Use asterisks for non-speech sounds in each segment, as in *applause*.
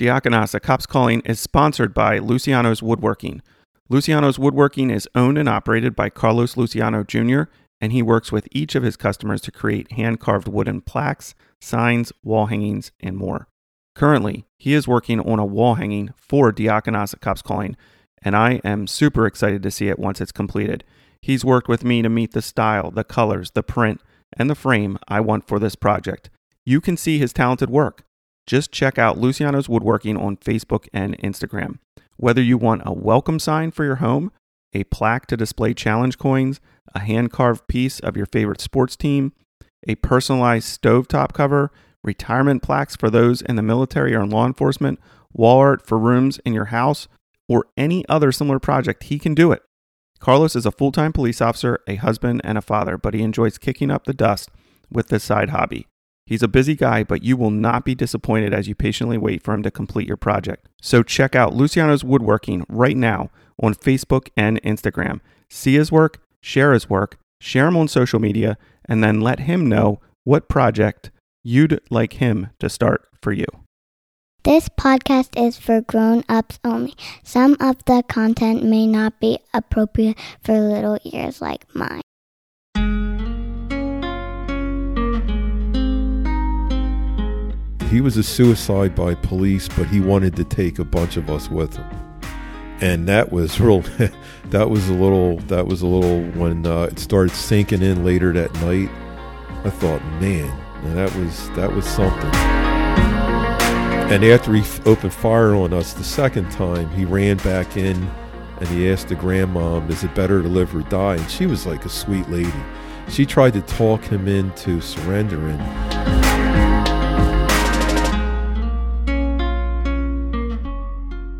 Diakonasa Cops Calling is sponsored by Luciano's Woodworking. Luciano's Woodworking is owned and operated by Carlos Luciano Jr., and he works with each of his customers to create hand carved wooden plaques, signs, wall hangings, and more. Currently, he is working on a wall hanging for Diakonasa Cops Calling, and I am super excited to see it once it's completed. He's worked with me to meet the style, the colors, the print, and the frame I want for this project. You can see his talented work just check out Luciano's Woodworking on Facebook and Instagram. Whether you want a welcome sign for your home, a plaque to display challenge coins, a hand carved piece of your favorite sports team, a personalized stovetop cover, retirement plaques for those in the military or in law enforcement, wall art for rooms in your house, or any other similar project, he can do it. Carlos is a full time police officer, a husband, and a father, but he enjoys kicking up the dust with this side hobby. He's a busy guy, but you will not be disappointed as you patiently wait for him to complete your project. So check out Luciano's Woodworking right now on Facebook and Instagram. See his work, share his work, share him on social media, and then let him know what project you'd like him to start for you. This podcast is for grown ups only. Some of the content may not be appropriate for little ears like mine. He was a suicide by police, but he wanted to take a bunch of us with him. And that was *laughs* real. that was a little. That was a little when uh, it started sinking in later that night. I thought, man, that was that was something. And after he opened fire on us the second time, he ran back in and he asked the grandmom, "Is it better to live or die?" And she was like a sweet lady. She tried to talk him into surrendering.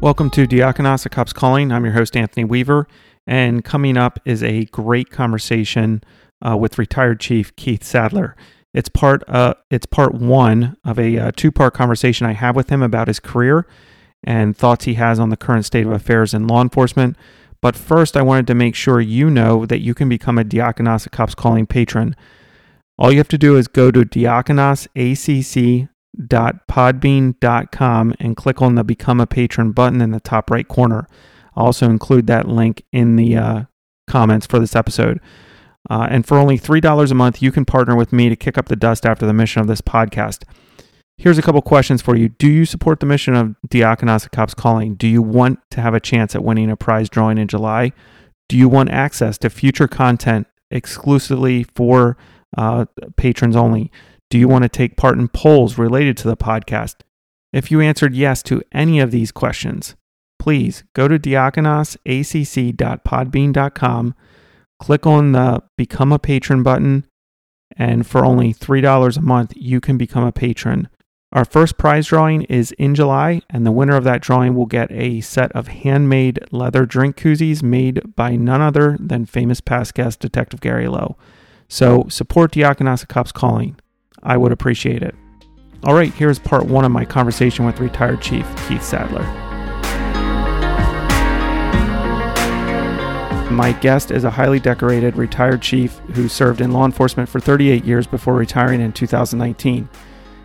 Welcome to Diakonasa Cops Calling. I'm your host, Anthony Weaver. And coming up is a great conversation uh, with retired Chief Keith Sadler. It's part, uh, it's part one of a uh, two part conversation I have with him about his career and thoughts he has on the current state of affairs in law enforcement. But first, I wanted to make sure you know that you can become a Diakonasa Cops Calling patron. All you have to do is go to diakonasacc www.podbean.com and click on the Become a Patron button in the top right corner. I'll also include that link in the uh, comments for this episode. Uh, and for only $3 a month, you can partner with me to kick up the dust after the mission of this podcast. Here's a couple questions for you. Do you support the mission of Diakonasa Cops Calling? Do you want to have a chance at winning a prize drawing in July? Do you want access to future content exclusively for uh, patrons only? Do you want to take part in polls related to the podcast? If you answered yes to any of these questions, please go to diakonasacc.podbean.com, click on the Become a Patron button, and for only $3 a month, you can become a patron. Our first prize drawing is in July, and the winner of that drawing will get a set of handmade leather drink koozies made by none other than famous past guest Detective Gary Lowe. So support Diakonasa Cops Calling. I would appreciate it. All right, here's part one of my conversation with retired Chief Keith Sadler. My guest is a highly decorated retired chief who served in law enforcement for 38 years before retiring in 2019.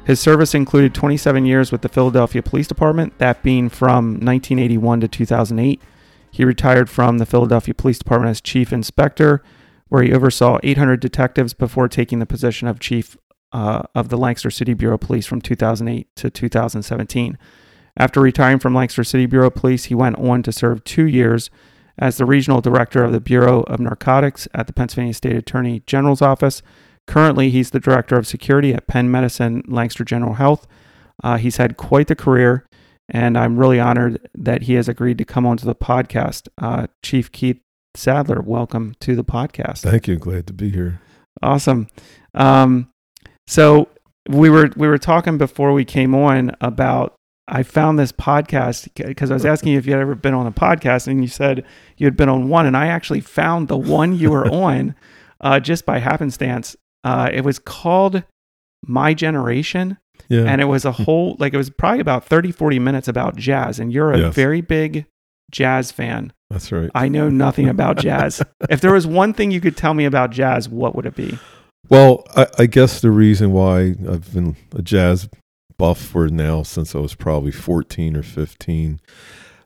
His service included 27 years with the Philadelphia Police Department, that being from 1981 to 2008. He retired from the Philadelphia Police Department as chief inspector, where he oversaw 800 detectives before taking the position of chief uh, of the Lancaster City Bureau of Police from 2008 to 2017. After retiring from Lancaster City Bureau of Police, he went on to serve two years as the regional director of the Bureau of Narcotics at the Pennsylvania State Attorney General's Office. Currently, he's the director of security at Penn Medicine Lancaster General Health. Uh, he's had quite the career, and I'm really honored that he has agreed to come onto the podcast. Uh, Chief Keith Sadler, welcome to the podcast. Thank you. Glad to be here. Awesome. Um, so we were we were talking before we came on about I found this podcast because I was asking you if you had ever been on a podcast, and you said you had been on one, and I actually found the one you were *laughs* on uh, just by happenstance. Uh, it was called My Generation, yeah. and it was a whole like it was probably about 30, 40 minutes about jazz, and you're a yes. very big jazz fan. That's right. I know nothing about jazz. *laughs* if there was one thing you could tell me about jazz, what would it be? Well, I, I, guess the reason why I've been a jazz buff for now since I was probably 14 or 15.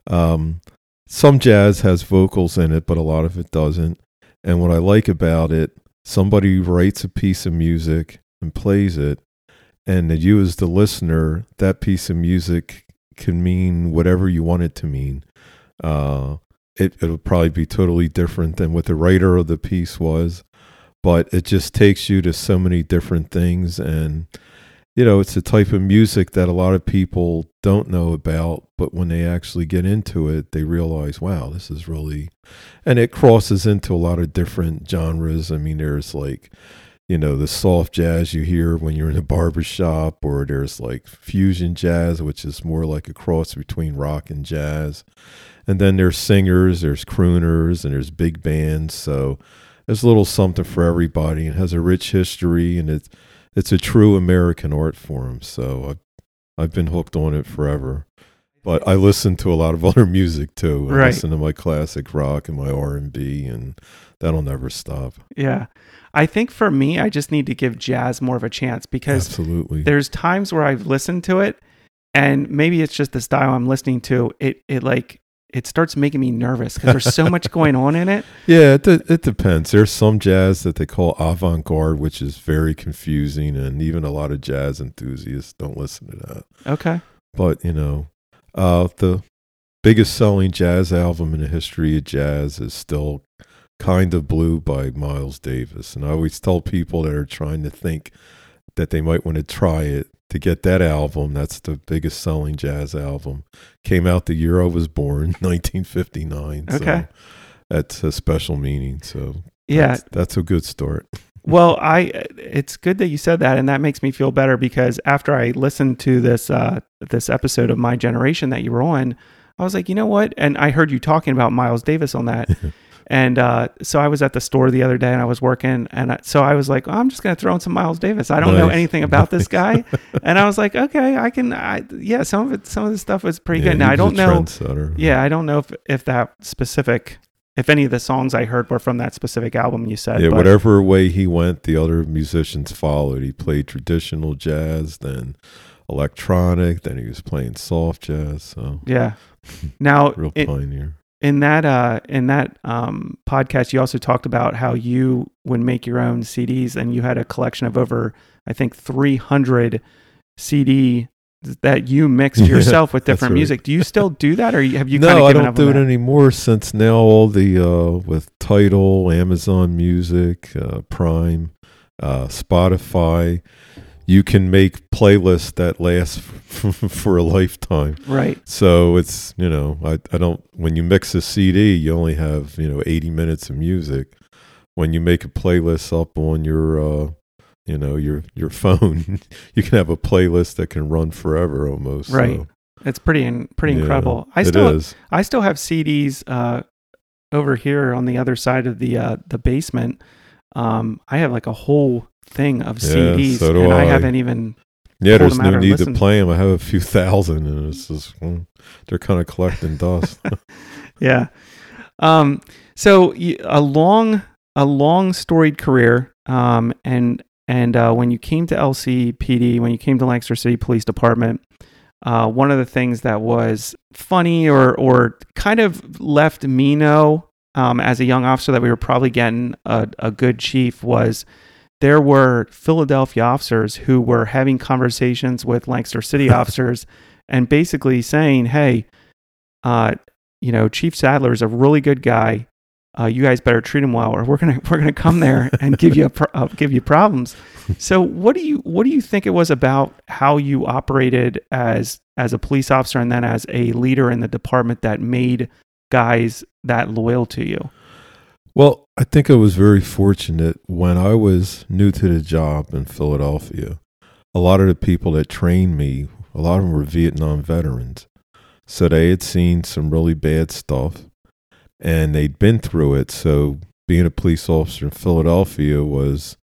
Um, some jazz has vocals in it, but a lot of it doesn't. And what I like about it, somebody writes a piece of music and plays it, and that you as the listener, that piece of music can mean whatever you want it to mean. Uh, it, it'll probably be totally different than what the writer of the piece was, but it just takes you to so many different things. And, you know, it's a type of music that a lot of people don't know about, but when they actually get into it, they realize, wow, this is really, and it crosses into a lot of different genres. I mean, there's like, you know, the soft jazz you hear when you're in a barber shop, or there's like fusion jazz, which is more like a cross between rock and jazz. And then there's singers, there's crooners, and there's big bands. So there's a little something for everybody. It has a rich history, and it's it's a true American art form. So I've I've been hooked on it forever. But I listen to a lot of *laughs* other music too. I Right. listen to my classic rock and my R and B, and that'll never stop. Yeah. I think for me, I just need to give jazz more of a chance because Absolutely. there's times where I've listened to it and maybe it's just the style I'm listening to. It it like it starts making me nervous because there's so much going on in it. *laughs* Yeah, it, de- it depends. There's some jazz that they call avant garde, which is very confusing, and even a lot of jazz enthusiasts don't listen to that. Okay. But, you know, uh, the biggest selling jazz album in the history of jazz is still Kind of Blue by Miles Davis. And I always tell people that are trying to think that they might want to try it to get that album. That's the biggest selling jazz album. Came out the year I was born, *laughs* 1959. So Okay. that's a special meaning. So Yeah. that's, that's a good start. *laughs* Well, I it's good that you said that, and that makes me feel better because after I listened to this uh, this episode of My Generation that you were on, I was like, you know what? And I heard you talking about Miles Davis on that, *laughs* and uh, so I was at the store the other day and I was working, and I, so I was like, oh, I'm just gonna throw in some Miles Davis. I don't know anything about this guy, *laughs* and I was like, okay, I can. I, yeah, some of it, some of the stuff was pretty Yeah, good. Now I don't know. Yeah, I don't know if if that specific. If any of the songs I heard were from that specific album you said, Yeah, but- whatever way he went, the other musicians followed. He played traditional jazz, then electronic, then he was playing soft jazz. So Yeah. Now, *laughs* real pioneer. In that uh, in that um, podcast, you also talked about how you would make your own CDs, and you had a collection of over, I think, three hundred CD that you mixed *laughs* Yeah, yourself with different right. music. Do you still do that, or have you kind no, I don't do it that? anymore since now all the uh, with Tidal, Amazon Music, uh, Prime, uh, Spotify, you can make playlists that last *laughs* for a lifetime. Right. So it's you know I I don't when you mix a CD you only have you know eighty minutes of music. When you make a playlist up on your uh, you know your your *laughs* phone, you can have a playlist that can run forever almost. Right. So, It's pretty in, pretty yeah, incredible. I still is. I still have CDs uh, over here on the other side of the uh, the basement. Um, I have like a whole thing of Yeah, CDs, so and I I. haven't even Yeah, there's no need to play them. I have a few *laughs* thousand, and it's just mm, they're kind of collecting *laughs* dust. yeah. Um, so a long, a long storied career. Um, and and uh, when you came to LCPD, when you came to Lancaster City Police Department, uh, one of the things that was funny or or kind of left me know um, as a young officer that we were probably getting a, a good chief was there were Philadelphia officers who were having conversations with Lancaster City *laughs* officers and basically saying, "Hey, uh, you know, Chief Sadler is a really good guy. Uh, you guys better treat him well, or we're gonna *laughs* we're gonna come there and give you a pro- uh, give you problems." So, what do you what do you think it was about how you operated as as a police officer and then as a leader in the department that made guys that loyal to you? Well, I think I was very fortunate when I was new to the job in Philadelphia. A lot of the people that trained me, a lot of them were Vietnam veterans. So they had seen some really bad stuff and they'd been through it. So being a police officer in Philadelphia was,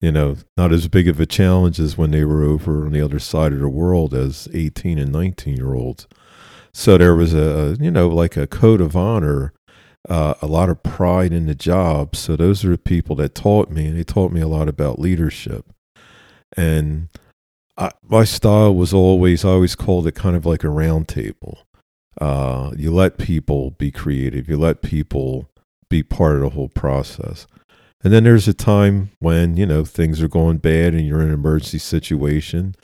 you know, not as big of a challenge as when they were over on the other side of the world as 18 and 19 year olds. So there was a, you know, like a code of honor uh, a lot of pride in the job. So those are the people that taught me, and they taught me a lot about leadership. And I, my style was always I always called it kind of like a round table. Uh, you let people be creative. You let people be part of the whole process. And then there's a time when you know things are going bad and you're in an emergency situation.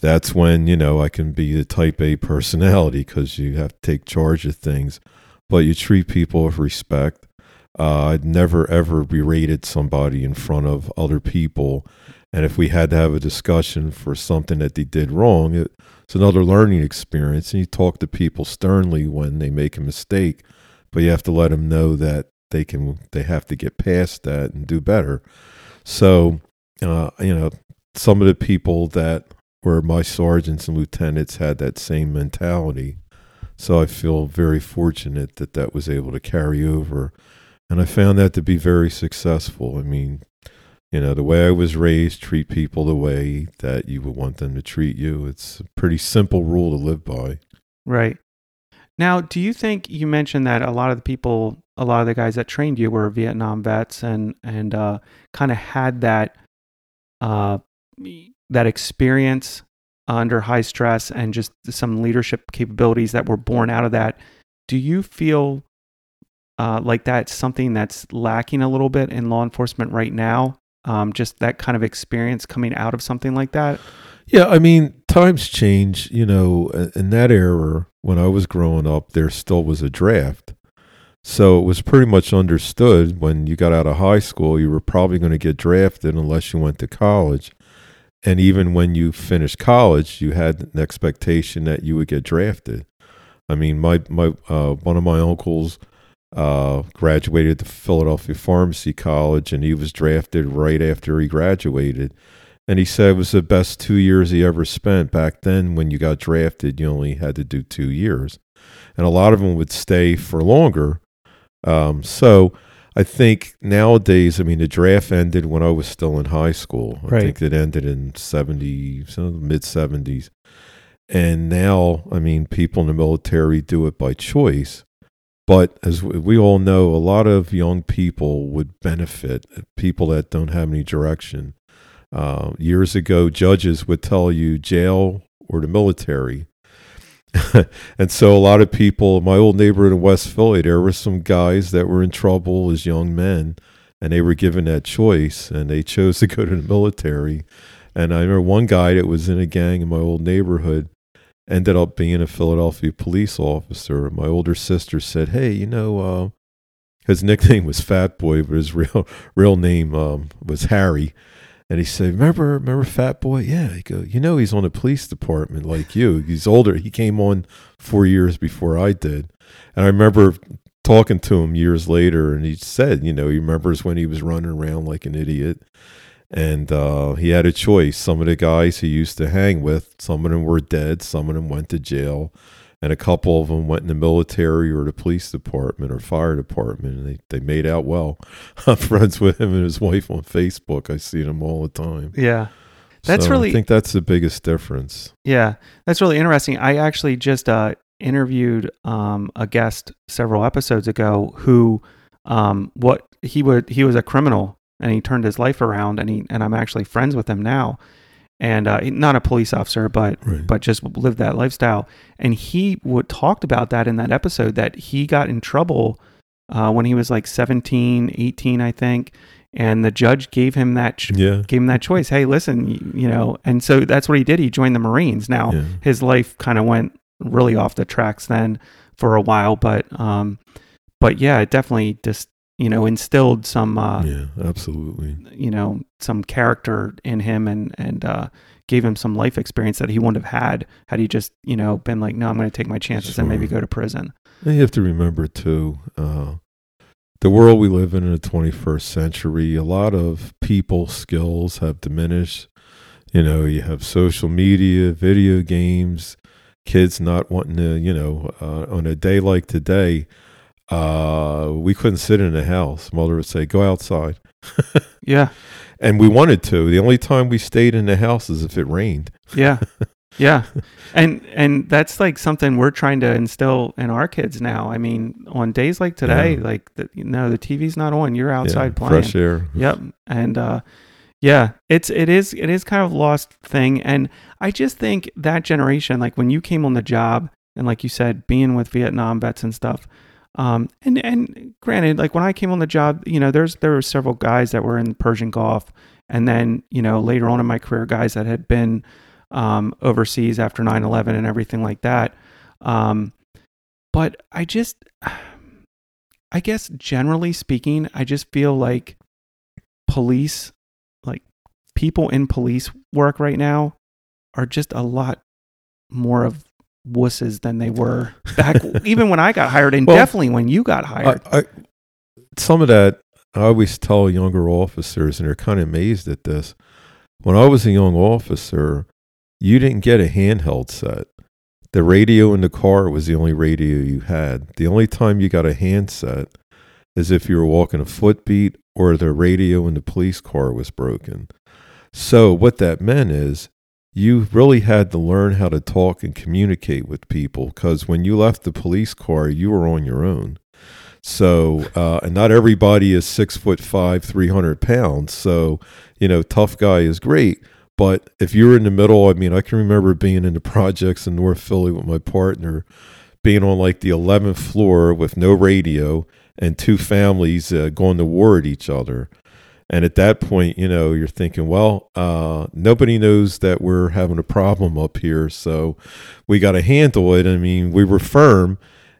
That's when you know I can be the type A personality because you have to take charge of things, but you treat people with respect. Uh, I'd never ever berated somebody in front of other people and if we had to have a discussion for something that they did wrong, it, it's another learning experience. And you talk to people sternly when they make a mistake, but you have to let them know that they can they have to get past that and do better. So, uh, you know, some of the people that were my sergeants and lieutenants had that same mentality. So I feel very fortunate that that was able to carry over. And I found that to be very successful. I mean, you know, the way I was raised, treat people the way that you would want them to treat you. It's a pretty simple rule to live by. Right. Now, do you think you mentioned that a lot of the people, a lot of the guys that trained you were Vietnam vets and and uh, kind of had that uh, that experience under high stress and just some leadership capabilities that were born out of that? Do you feel uh, like that's something that's lacking a little bit in law enforcement right now? um, just that kind of experience coming out of something like that? Yeah, I mean, times change. You know, in that era, when I was growing up, there still was a draft. So it was pretty much understood when you got out of high school, you were probably going to get drafted unless you went to college. And even when you finished college, you had an expectation that you would get drafted. I mean, my my uh, one of my uncles uh, graduated the Philadelphia Pharmacy College, and he was drafted right after he graduated. And he said it was the best two years he ever spent. Back then, when you got drafted, you only had to do two years, and a lot of them would stay for longer. Um, so I think nowadays, I mean, the draft ended when I was still in high school. I right. think it ended in seventy, mid seventies, and now, I mean, people in the military do it by choice. But as we all know, a lot of young people would benefit, people that don't have any direction. Uh, years ago, judges would tell you jail or the military. *laughs* and so a lot of people, my old neighborhood in West Philly, there were some guys that were in trouble as young men, and they were given that choice, and they chose to go to the military. And I remember one guy that was in a gang in my old neighborhood ended up being a Philadelphia police officer. My older sister said, "Hey, you know, uh, his nickname was Fat Boy, but his *laughs* real real name um, was Harry." And he said, "Remember, remember Fat Boy? Yeah." He go, "You know, he's on the police department like you. He's older. He came on four years before I did." And I remember talking to him years later, and he said, "You know, he remembers when he was running around like an idiot." and uh, he had a choice. Some of the guys he used to hang with, some of them were dead, some of them went to jail, and a couple of them went in the military or the police department or fire department, and they, they made out well. *laughs* I'm friends with him and his wife on Facebook. I see them all the time. Yeah. That's So really I think that's the biggest difference. Yeah, that's really interesting. I actually just uh, interviewed um, a guest several episodes ago who, um, what he would he was a criminal and he turned his life around, and he and I'm actually friends with him now, and uh, not a police officer, but Right. but just lived that lifestyle. And he would talked about that in that episode that he got in trouble uh, when he was like 17, 18, I think, and the judge gave him that ch- Yeah. gave him that choice. Hey, listen, you, you know, and so that's what he did. He joined the Marines. Now Yeah. his life kind of went really off the tracks then for a while, but um, but yeah, it definitely just you know instilled some uh, yeah, absolutely. you know some character in him and and uh, gave him some life experience that he wouldn't have had had he just you know been like, no, I'm going to take my chances and maybe go to prison. And you have to remember too, uh, the world we live in in the 21st century. A lot of people skills have diminished. You know, you have social media, video games, kids not wanting to. You know, uh, on a day like today, uh, we couldn't sit in the house. Mother would say, "Go outside," *laughs* Yeah, and we wanted to. The only time we stayed in the house is if it rained. yeah, *laughs* yeah, and and that's like something we're trying to instill in our kids now. I mean, on days like today, Yeah. like the, you know, the TV's not on. You're outside Yeah, playing. fresh air. Yep. And uh, Yeah, it's it is it is kind of lost thing, and I just think that generation, like when you came on the job, and like you said, being with Vietnam vets and stuff, um, and and granted, like when I came on the job, you know, there's there were several guys that were in Persian Gulf, and then you know later on in my career, guys that had been um, overseas after 9/11 and everything like that. Um, but I just, I guess generally speaking, I just feel like police, like people in police work right now, are just a lot more of wusses than they were uh. *laughs* back even when I got hired and Well, definitely when you got hired. I, I, some of that I always tell younger officers, and they're kind of amazed at this. When I was a young officer, you didn't get a handheld set. The radio in the car was the only radio you had. The only time you got a handset is if you were walking a footbeat or the radio in the police car was broken. So, what that meant is you really had to learn how to talk and communicate with people because when you left the police car, you were on your own. So, uh, and not everybody is six foot five, 300 pounds. So, you know, tough guy is great. But if you're in the middle, I mean, I can remember being in the projects in North Philly with my partner, being on like the 11th floor with no radio and two families uh, going to war at each other. And at that point, you know, you're thinking, well, uh, nobody knows that we're having a problem up here. So we got to handle it. I mean, we were firm.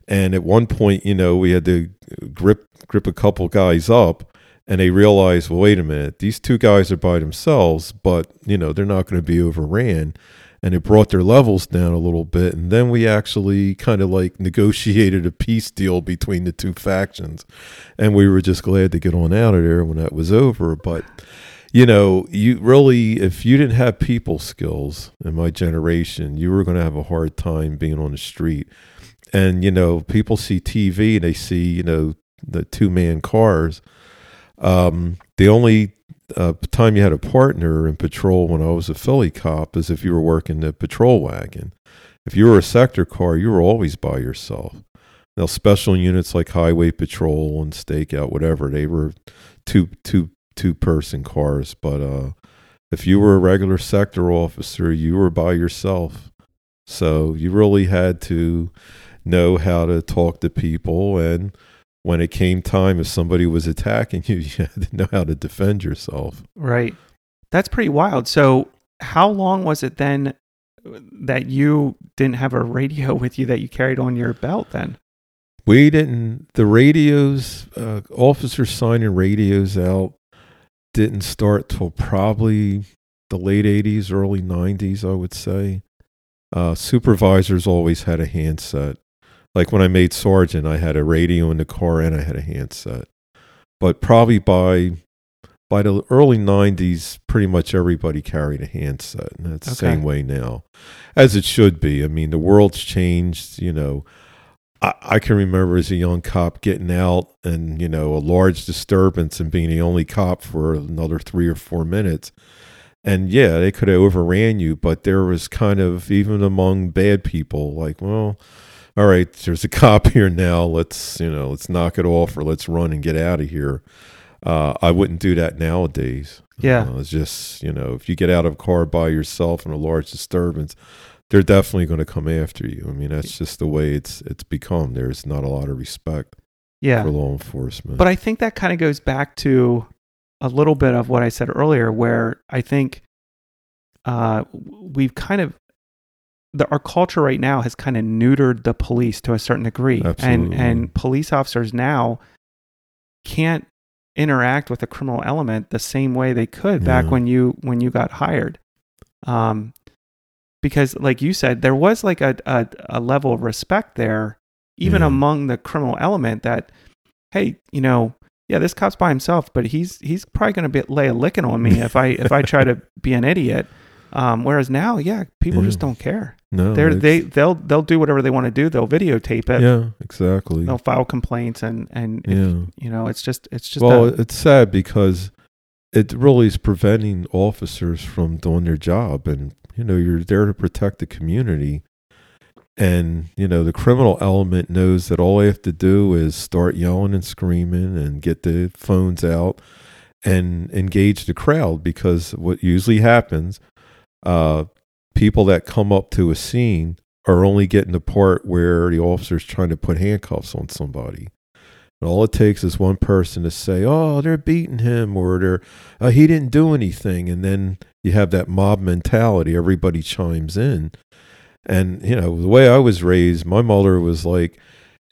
And at one point, you know, we had to grip grip a couple guys up and they realized, well, wait a minute, these two guys are by themselves, but you know, they're not going to be overran. And it brought their levels down a little bit. And then we actually kind of like negotiated a peace deal between the two factions. And we were just glad to get on out of there when that was over. But you know, you really, if you didn't have people skills in my generation, you were going to have a hard time being on the street. And, you know, people see TV and they see, you know, the two man cars. Um, the only uh, time you had a partner in patrol when I was a Philly cop is if you were working the patrol wagon. If you were a sector car, you were always by yourself. Now, special units like highway patrol and stakeout, whatever, they were two two two person cars. But uh, if you were a regular sector officer, you were by yourself. So you really had to know how to talk to people and when it came time if somebody was attacking *laughs* you, you had to know how to defend yourself. Right. That's pretty wild. So, how long was it then that you didn't have a radio *laughs* with you that you carried on your belt then? We didn't, the radios, uh, officers signing radios out didn't start till probably the late 80s, early 90s, I would say. Uh, supervisors always had a handset. Like when I made sergeant, I had a radio in the car and I had a handset. But probably by by the early '90s, pretty much everybody carried a handset, and that's the Okay. same way now, as it should be. I mean, the world's changed. You know, I, I can remember as a young cop getting out and you know a large disturbance and being the only cop for another three or four minutes. And yeah, they could have overran you, but there was kind of even among bad people, like, well, all right, there's a cop here now. Let's you know, let's knock it off or let's run and get out of here. Uh, I wouldn't do that nowadays. Yeah. Uh, it's just you know, if you get out of a car by yourself in a large disturbance, they're definitely going to come after you. I mean, that's just the way it's it's become. There's not a lot of respect Yeah. for law enforcement. But I think that kind of goes back to a little bit of what I said earlier, where I think uh, we've kind of the, our culture right now has kind of neutered the police to a certain degree, and Absolutely. and police officers now can't interact with the criminal element the same way they could back Yeah. when you when you got hired. Um, because like you said, there was like a a, a level of respect there, even Yeah. among the criminal element that, hey, you know, yeah, this cop's by himself, but he's he's probably going to lay a licking on me if I if I try to *laughs* be an idiot. Um, whereas now, yeah, people just don't care. No, they're, they they'll they'll do whatever they want to do. They'll videotape it. yeah, exactly. They'll file complaints and and if- yeah. you know it's just it's just well, a- it's sad because it really is preventing officers from doing their job, and you know you're there to protect the community, and you know the criminal element knows that all they have to do is start yelling and screaming and get the phones out, and engage the crowd because what usually happens, uh, people that come up to a scene are only getting the part where the officer's trying to put handcuffs on somebody. And all it takes is one person to say, "Oh, they're beating him," or "They're uh, he didn't do anything," and then you have that mob mentality. Everybody chimes in, and you know the way I was raised, my mother was like,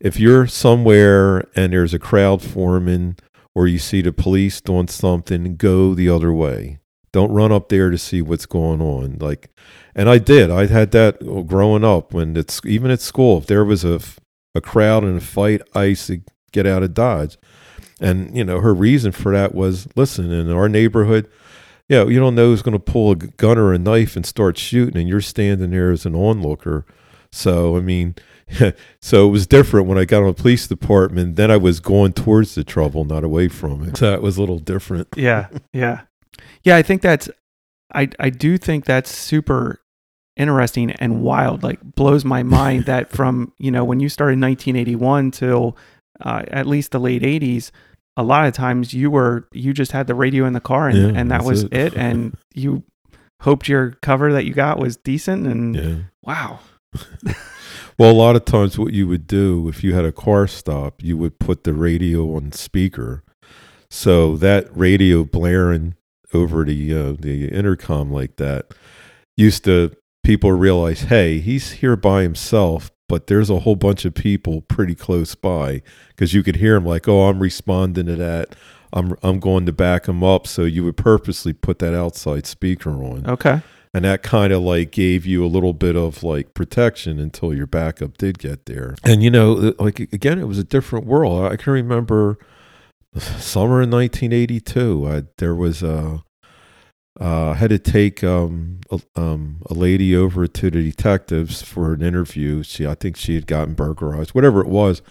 if you're somewhere and there's a crowd forming, or you see the police doing something, go the other way. Don't run up there to see what's going on. Like, and I did. I had that growing up when it's even at school. If there was a a crowd and a fight, I used to get out of Dodge. And you know, her reason for that was, listen, in our neighborhood, you know, you don't know who's going to pull a gun or a knife and start shooting, and you're standing there as an onlooker. So, I mean, *laughs* so it was different when I got on the police department. Then I was going towards the trouble, not away from it. So it was a little different. Yeah, yeah, *laughs* yeah. I think that's. I I do think that's super interesting and wild. Like blows my mind that *laughs* from you know when you started 1981 till uh, at least the late 80s a lot of times you were you just had the radio in the car and, Yeah, and that was it. it. and you hoped your cover that you got was decent and Yeah. wow *laughs* Well, a lot of times, what you would do if you had a car stop, you would put the radio on speaker, so that radio blaring over the uh, the intercom like that used to people realize, hey, he's here by himself, but there's a whole bunch of people pretty close by. Because you could hear him like, oh, I'm responding to that. I'm I'm going to back him up. So you would purposely put that outside speaker on. Okay. And that kind of like gave you a little bit of like protection until your backup did get there. And you know uh, like again it was a different world. I can remember *sighs* summer in 1982 I, there was a uh, had to take um, a, um, a lady over to the detectives for an interview. She, I think she had gotten burglarized, whatever it was.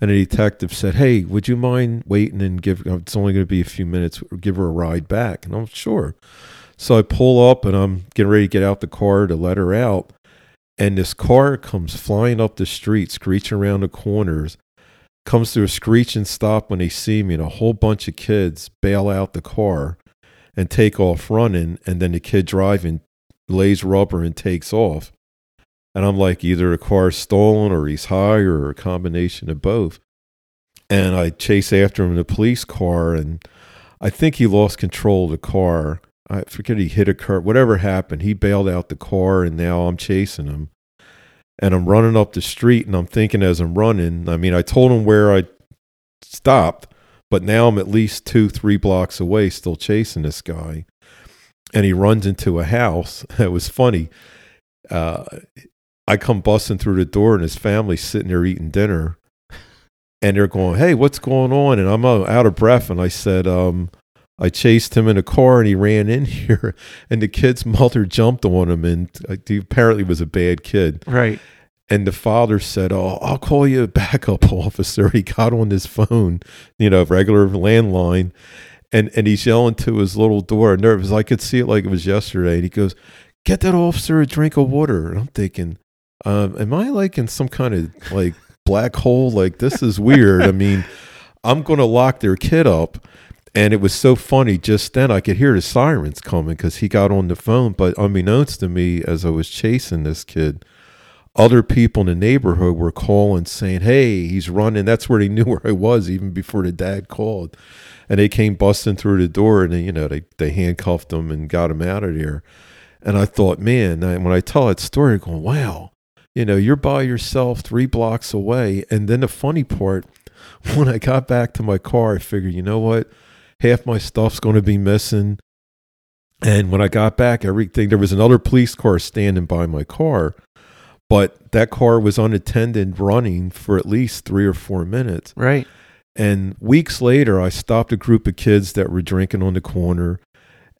And the detective said, "Hey, would you mind waiting and give? It's only going to be a few minutes. Give her a ride back." And I'm sure. So I pull up and I'm getting ready to get out the car to let her out. And this car comes flying up the street, screeching around the corners, comes to a screeching stop when they see me, and a whole bunch of kids bail out the car and take off running. And then the kid driving lays rubber and takes off. And I'm like, either the car's stolen or he's high or a combination of both. And I chase after him in the police car, and I think he lost control of the car. I forget he hit a curb, whatever happened. He bailed out the car, and now I'm chasing him. And I'm running up the street, and I'm thinking as I'm running, I mean, I told him where I stopped, but now I'm at least two, three blocks away, still chasing this guy. And he runs into a house. *laughs* It was funny. Uh, I come busting through the door, and his family's sitting there eating dinner. And they're going, Hey, what's going on? And I'm uh, out of breath. And I said, um, I chased him in a car and he ran in *laughs* here, and the kid's mother jumped on him, and uh, he apparently was a bad kid. right And the father said, "Oh, I'll call you a backup *laughs* officer." He got on his phone, you know, regular landline, and and he's yelling to his little door, nervous. I could see it like it was yesterday. And he goes, "Get that officer a drink of water." And I'm thinking, um, "Am I like in some kind of like black hole? Like this is weird." I mean, I'm going to lock their kid up. And it was so funny. Just then, I could hear the sirens coming because he got on the phone. But unbeknownst to me, as I was chasing this kid, other people in the neighborhood were calling saying, Hey, he's running. That's where they knew *laughs* where I was even before the dad called. And they came busting through the door and, they, you know, they, they handcuffed him and got him out of there. And I thought, man, when I tell that story, I'm going, wow, you know, you're by yourself three blocks away. And then the funny part, *laughs* when I got back to my car, I figured, you know what? Half my stuff's going to be missing. And when I got back, everything, there was another police car standing by my car but that car was unattended running for at least three or four minutes. right And weeks later, I stopped a group of kids that were drinking on the corner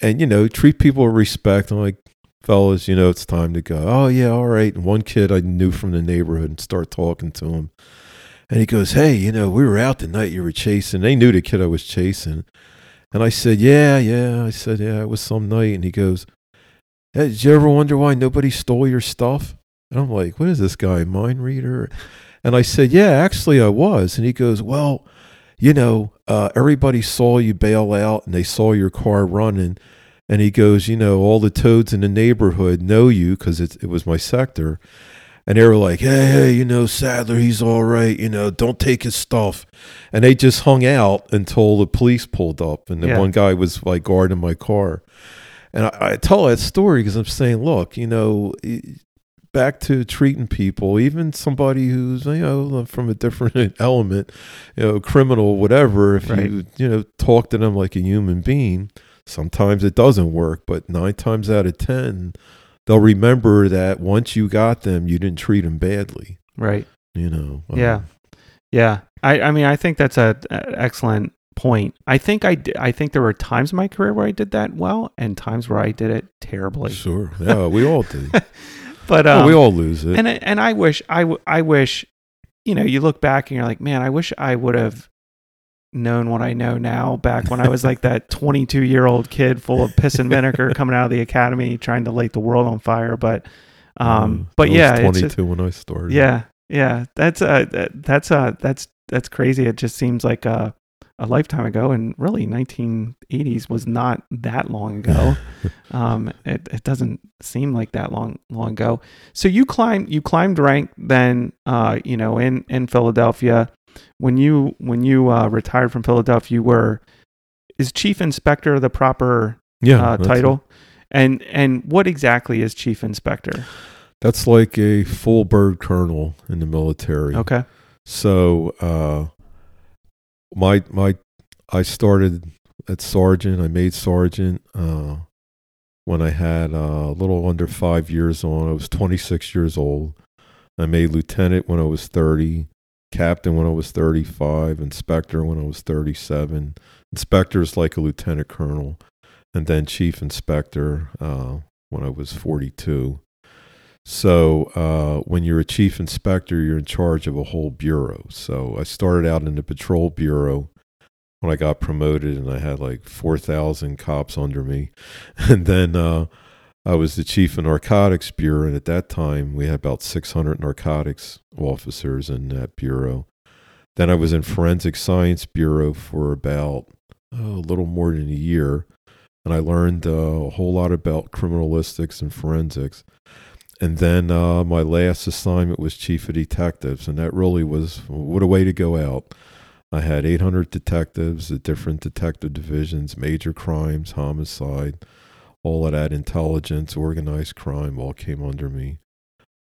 and, you know, treat people with respect. I'm like, fellas, you know, it's time to go. Oh, yeah, all right. And one kid I knew from the neighborhood and start talking to him. And he goes, Hey, you know, we were out the night you were chasing. They knew the kid I was chasing. And I said, Yeah, yeah. I said, Yeah, it was some night. And he goes, Hey, did you ever wonder why nobody stole your stuff? And I'm like, what is this guy, mind reader? And I said, yeah, actually I was. And he goes, well, you know, uh, everybody saw you bail out and they saw your car running. And he goes, you know, all the toads in the neighborhood know you because it, it was my sector. And they were like, hey, hey, you know, Sadler, he's all right. You know, don't take his stuff. And they just hung out until the police pulled up. And then Yeah. one guy was like guarding my car. And I, I tell that story because I'm saying, look, you know, back to treating people, even somebody who's, you know, from a different *laughs* element, you know, criminal, whatever, if Right. you, you know, talk to them like a human being, sometimes it doesn't work. But nine times out of 10, they'll remember that once you got them, you didn't treat them badly, Right. you know. Um, Yeah. Yeah. I, I mean, I think that's a, a excellent point. I think I, I think there were times in my career where I did that well and times where I did it terribly. Sure. *laughs* Yeah, we all do. But, Well, um, we all lose it. and I- and I wish I, w- I wish you know you look back and you're like man I wish I would have known what I know now back when I was like that *laughs* 22 year old kid full of piss and *laughs* vinegar coming out of the academy trying to light the world on fire but um Uh, but I was yeah it's 22 just- when I started. yeah yeah that's uh that- that's uh that's that's crazy it just seems like a a lifetime ago and really 1980s was not that long ago *laughs* um, it, it doesn't seem like that long long ago. So you climbed you climbed rank then uh, you know in in Philadelphia when you when you uh, retired from Philadelphia you were is chief inspector the proper yeah. uh, title and and what exactly is chief inspector? That's like a full bird colonel in the military. Okay, So uh, my my I started at sergeant. I made sergeant uh, when I had uh, a little under five years on. I was 26 years old. I made lieutenant when I was 30, captain when I was 35, inspector when I was 37. Inspector is like a lieutenant colonel, and then chief inspector uh, when I was 42. So uh, when you're a chief inspector, you're in charge of a whole bureau. So I started out in the patrol bureau when I got promoted, and I had like four thousand cops under me, *laughs* and then uh, I was the chief of narcotics bureau. And at that time, we had about six hundred narcotics officers in that bureau. Then I was in forensic science bureau for about oh, a little more than a year, and I learned uh, a whole lot about criminalistics and forensics. And then uh, my last assignment was chief of detectives, and that really was what a way to go out. I had 800 detectives at different detective divisions, major crimes, homicide, all of that intelligence, organized crime, all came under me.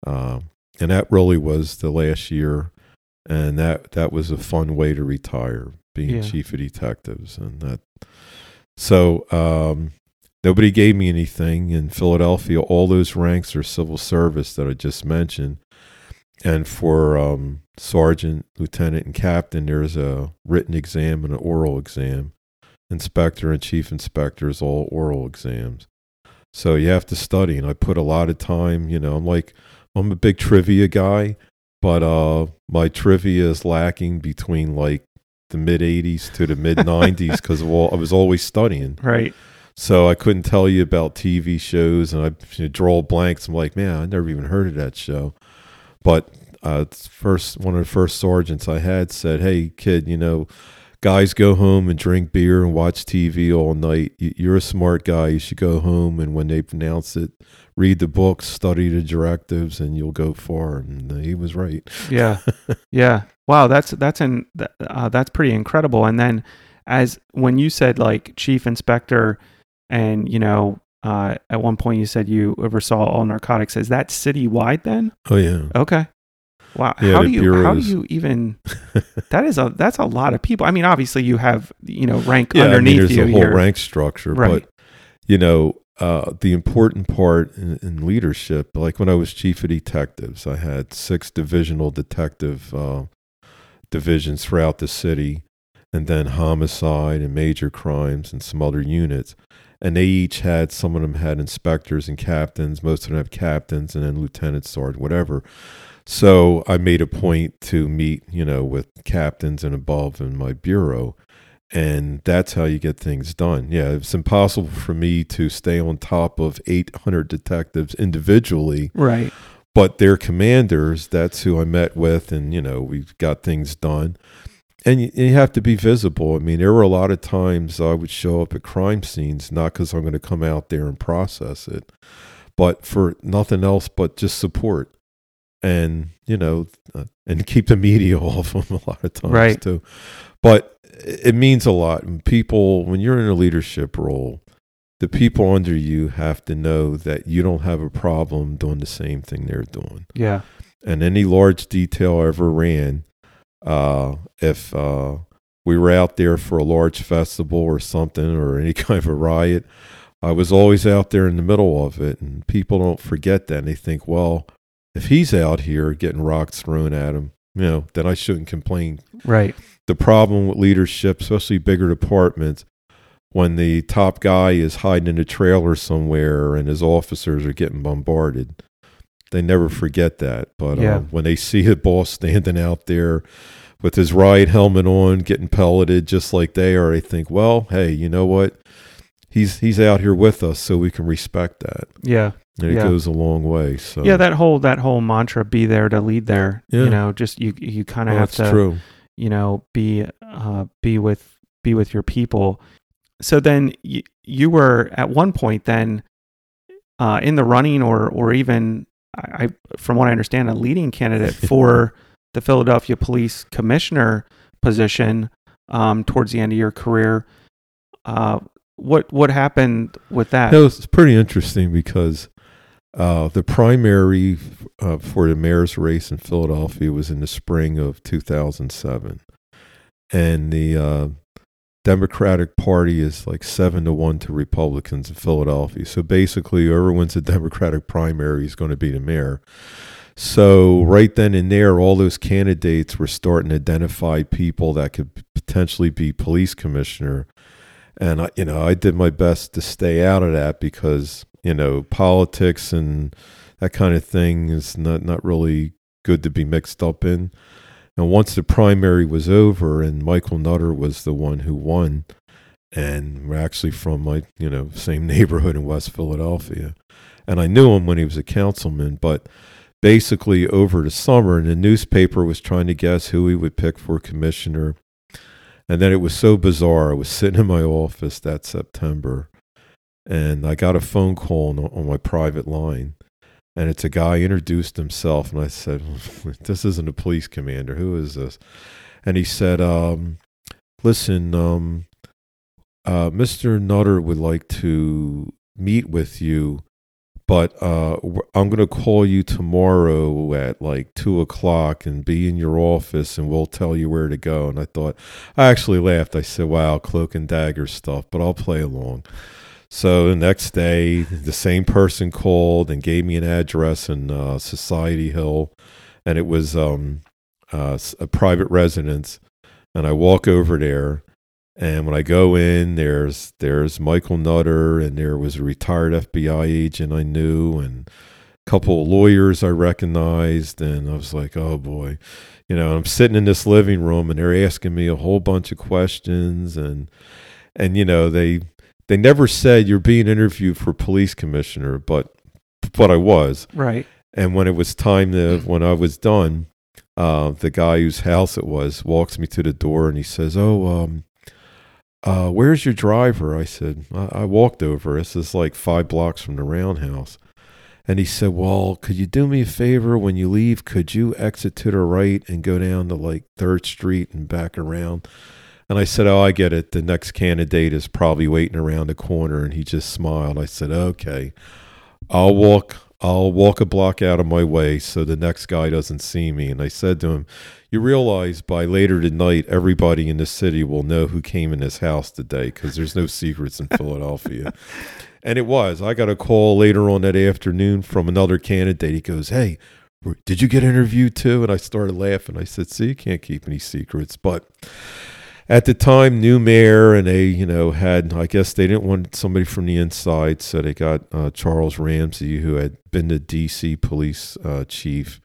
Uh, and that really was the last year, and that that was a fun way to retire, being Yeah. chief of detectives, and that. So um, nobody gave me anything in Philadelphia. All those ranks are civil service that I just mentioned. And for um, sergeant, lieutenant, and captain, there's a written exam and an oral exam. Inspector and chief inspector is all oral exams. So you have to study, and I put a lot of time. You know, I'm like, I'm a big trivia guy, but uh, my trivia is lacking between like the mid '80s to the mid '90s because I was always studying. right. So I couldn't tell you about TV shows, and I you know, draw blanks. I'm like, man, I never even heard of that show. But uh, first one of the first sergeants I had said, "Hey, kid, you know, guys go home and drink beer and watch TV all night. You- You're a smart guy. You should go home and when they pronounce it, read the books, study the directives, and you'll go far." And he was right. Yeah, *laughs* yeah. Wow, that's that's an uh, that's pretty incredible. And then, as when you said like chief inspector, and you know, uh, at one point you said you oversaw all narcotics. Is that citywide then? Oh yeah. Okay. Wow. Yeah, how do you how do you even? *laughs* That is a that's a lot of people. I mean, obviously you have you know rank yeah, I mean, underneath there's you a whole here. rank structure, Right. but you know, uh, the important part in, in leadership, like when I was chief of detectives, I had six divisional detective uh, divisions throughout the city, and then homicide and major crimes and some other units. And they each had, some of them had inspectors and captains, most of them have captains and then lieutenant sergeant, whatever. So I made a point to meet, you know, with captains and above in my bureau and that's how you get things done. Yeah, it's impossible for me to stay on top of 800 detectives individually, Right. but their commanders, that's who I met with, and you know, we got things done. And you, you have to be visible. I mean, there were a lot of times I would show up at crime scenes, not because I'm going to come out there and process it, but for nothing else but just support and you know uh, and keep the media *laughs* off them a lot of times Right. too but it means a lot and people when you're in a leadership role the people under you have to know that you don't have a problem doing the same thing they're doing Yeah. and any large detail I ever ran, uh, if uh, we were out there for a large festival or something or any *laughs* kind of a riot, I was always out there in the middle of it. And people don't forget that. And they think, well, if he's out here getting rocks thrown at him, you know, then I shouldn't complain. Right. The problem with leadership, especially bigger departments, when the top guy is hiding in a trailer somewhere and his officers are getting bombarded, they never forget that. But Yeah. uh, when they see the boss standing out there with his riot helmet on, getting pelleted just like they are, they think, well, hey, you know what? He's he's out here with us, so we can respect that, Yeah. and it Yeah. goes a long way. So Yeah, that whole that whole mantra be there to lead there. Yeah. You know, just you you kind of well, have to true. you know be uh be with be with your people. So then you, you were at one point then uh in the running or or even I, from what I understand a leading candidate *laughs* for the Philadelphia Police Commissioner position um towards the end of your career. Uh what what happened with that? It was pretty interesting because uh, the primary uh, for the mayor's race in Philadelphia was in the spring of 2007, and the uh, Democratic Party is like seven to one to Republicans in Philadelphia. So basically, whoever wins the *laughs* Democratic primary is going to be the mayor. So right then and there, all those candidates were starting to identify people that could potentially be police commissioner and I, you know, I did my best to stay out of that because you know politics and that kind of thing is not not really good to be mixed up in. And once the primary was over, and Michael Nutter was the one who won, and we're actually from my you know same *laughs* neighborhood in West Philadelphia, and I knew him when he was a councilman, but basically over the summer, and the newspaper was trying to guess who he would pick for commissioner. And then it was so bizarre. I was *laughs* sitting in my office that September, and I got a phone call on, on my private line. And it's a guy introduced himself, and I said, *laughs* "This isn't a police commander. Who is this?" And he said, um, "Listen, um, uh, Mr. Nutter would like to meet with you, but uh, I'm going to call you tomorrow at like two o'clock and be in your office, and we'll tell you where to go." And I thought, I actually laughed. I said, "Wow, cloak and dagger stuff," but I'll play along. So the next day, the same person called and gave me an address in uh, Society Hill, and it was um, uh, a private residence. And I walk over there, and when I go in, there's there's Michael Nutter, and there was a retired FBI agent I knew, and a couple of lawyers I recognized, and I was like, oh boy, you know, I'm sitting in this living room, and they're asking me a whole bunch of questions, and and you know they they never said you're being interviewed for police commissioner, but but I was. Right. And when it was time to when I was done, uh, the guy whose house it was walks me to the door and he says, "Oh, um, uh, where's your driver?" I said, I, "I walked over. This is like five blocks from the roundhouse." And he said, "Well, could you do me a favor when you leave? Could you exit to the right and go down to like Third Street and back around?" And I said, "Oh, I get it. The next candidate is probably waiting around the corner." And he just smiled. I said, "Okay, I'll walk. I'll walk a block out of my way so the next guy doesn't see me." And I said to him, "You realize by later tonight, everybody in the city will know who came in this house today because there's no secrets in Philadelphia." *laughs* And it was. I got a call later on that afternoon from another candidate. He goes, "Hey." Did you get interviewed too? And I started laughing. I said, "See, you can't keep any secrets." But at the time, new mayor, and they, you know, had, I guess they didn't want somebody from the inside, so they got uh, Charles Ramsey, who had been the DC police uh, chief,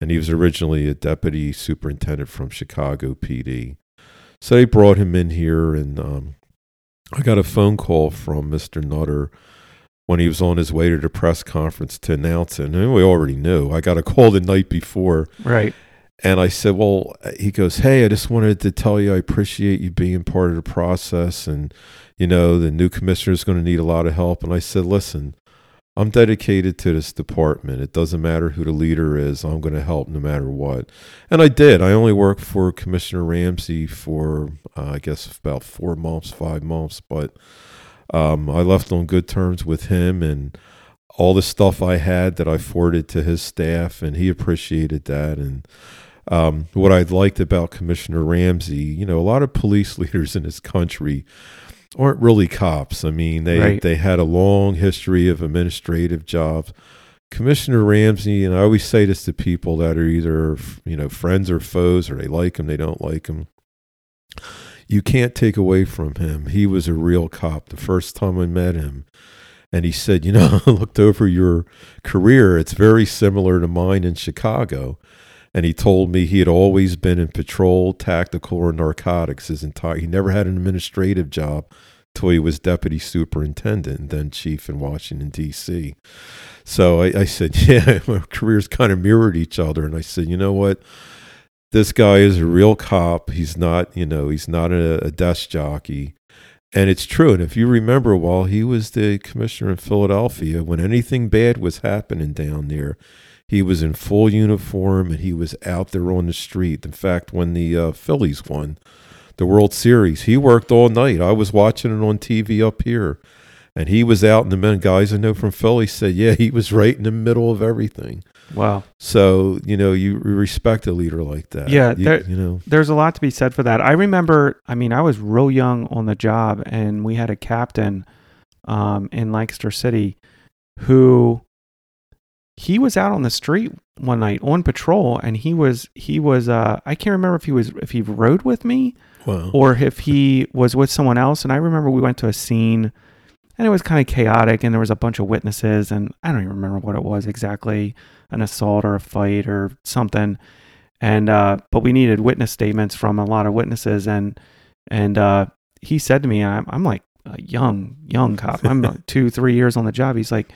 and he was originally a deputy superintendent from Chicago PD. So they brought him in here, and um, I got a phone call from Mr. Nutter when he was on his way to the press conference to announce it. And we already knew. I got a call the night before Right. And I said, Well, he goes, Hey, I just wanted to tell you I appreciate you being part of the process. And, you know, the new commissioner is going to need a lot of help. And I said, Listen, I'm dedicated to this department. It doesn't matter who the leader is. I'm going to help no matter what. And I did. I only worked for Commissioner Ramsey for, uh, I guess, about four months, five months. But um, I left on good terms with him and all the stuff I had that I forwarded to his staff, and he appreciated that. And um, what I liked about Commissioner Ramsey, you know, a lot of police *laughs* leaders in this country aren't really cops. I mean, they Right. they had a long history of administrative jobs. Commissioner Ramsey, and I always say this to people that are either you know friends or foes, or they like him, they don't like him. You can't take away from him. He was a real cop. The first time I met him, and he said, "You know, *laughs* I looked over your career. It's very similar to mine in Chicago." And he told me he had always been in patrol, tactical, or narcotics his entire. He never had an administrative job till he was deputy superintendent and then chief in Washington D.C. So I, I said, *laughs* "Yeah, my careers kind of mirrored each other." And I said, "You know what? This guy is a real cop. He's not, you know, he's not a, a desk jockey." And it's true. And if you remember, while he was the commissioner in Philadelphia, when anything bad was happening down there, he was in full uniform and he was out there on the street. In fact, when the uh, Phillies won the World Series, he worked all night. I was watching it on TV up here, and he was out. And the men guys I know from Philly said, "Yeah, he was right in the middle of everything." Wow. So you know, you respect a leader like that. Yeah, you, there- you know, There's a lot to be said for that. I remember, I mean, I was real young on the job, and we had a captain um, in Lancaster City who he was out on the street one night on patrol, and he was he was uh, I can't remember if he was if he rode with me well, or if he was with someone else. And I remember we went to a scene, and it was kind of chaotic, and there was a bunch of witnesses, and I don't even remember what it was exactly, an assault or a fight or something. And uh, but we needed witness statements from a lot of witnesses, and and uh, he said to me, I'm, I'm like a young young cop, I'm like *laughs* two three years on the job. He's like,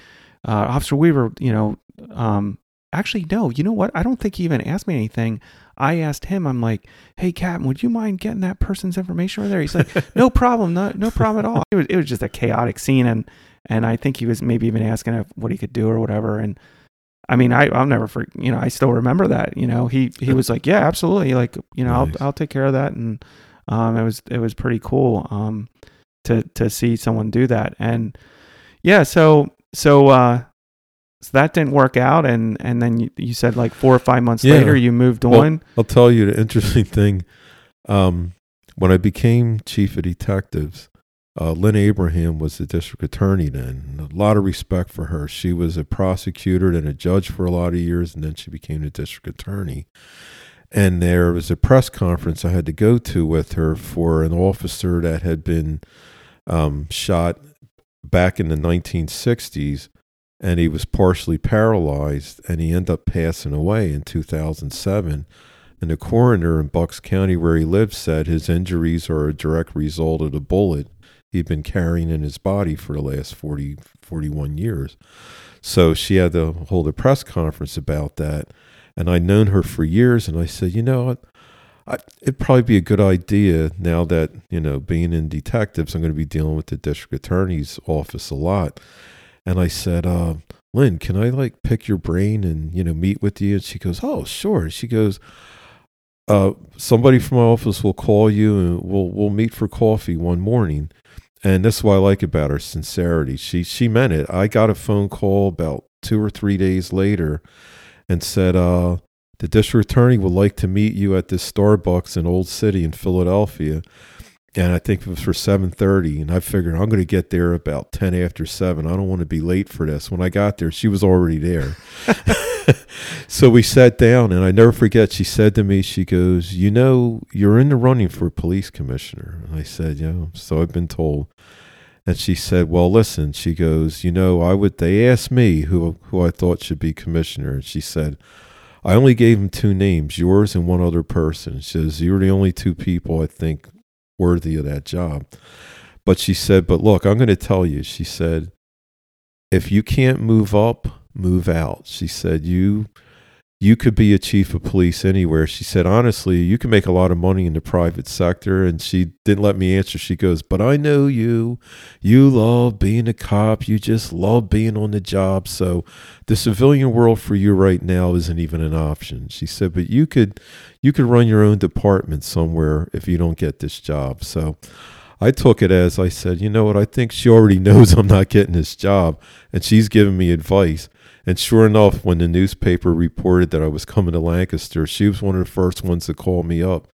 uh, Officer Weaver, you know, um, actually no, you know what? I don't think he even asked me anything. I asked him, I'm like, hey, Captain, would you mind getting that person's information over there? He's like, no *laughs* problem, no, no problem at all. It was, it was just a chaotic scene, and and I think he was maybe even asking if what he could do or whatever. And I mean, I I'll never for you know I still remember that. You know, he he was like, yeah, absolutely, like you know, Nice. I'll I'll take care of that, and um, it was it was pretty cool um to to see someone do that, and yeah, so so uh. So that didn't work out, and, and then you, you said like four or five months Yeah. later you moved Well, on. I'll tell you the interesting *laughs* thing. Um, when I became chief of detectives, uh, Lynne Abraham was the district attorney then. A lot of respect for her. She was a prosecutor and a judge for a lot of years, and then she became the district attorney. And there was a press conference I had to go to with her for an officer that had been um, shot back in the 1960s and he was partially paralyzed and he ended up passing away in 2007 and the coroner in bucks county where he lived said his injuries are a direct result of the bullet he'd been carrying in his body for the last 40 41 years. So she had to hold a press conference about that. And i'd known her for years and i said you know what? I, it'd probably be a good idea now that you know being in detectives i'm going to be dealing with the district attorney's office a lot and I said, uh, Lynne, can I like pick your brain and, you know, meet with you? And she goes, Oh, sure. She goes, uh, somebody from my office will call you and we'll, we'll meet for coffee one morning. And that's what I like about her sincerity. She, she meant it. I got a phone call about two or three days later and said, uh, the district attorney would like to meet you at this Starbucks in Old City in Philadelphia and I think it was for seven thirty. And I figured I'm going to get there about ten after seven. I don't want to be late for this. When I got there, she was already there. *laughs* so we sat down, and I never forget. She said to me, "She goes, you know, you're in the running for police commissioner." And I said, "Yeah." So I've been told. And she said, "Well, listen." She goes, "You know, I would." They asked me who who I thought should be commissioner, and she said, "I only gave them two names, yours and one other person." She says, "You're the only two people I think worthy of that job." But she said, "But look, I'm going to tell you." She said, "If you can't move up, move out." She said, "You." You could be a chief of police anywhere. She said, honestly, you can make a lot of money in the private sector. And she didn't let me answer. She goes, but I know you. You love being a cop. You just love being on the job. So the civilian world for you right now isn't even an option. She said, but you could, you could run your own department somewhere if you don't get this job. So I took it as I said, you know what? I think she already *laughs* knows I'm not getting this job and she's giving me advice. And sure enough, when the newspaper reported that I was coming to Lancaster, she was one of the first ones to call me up.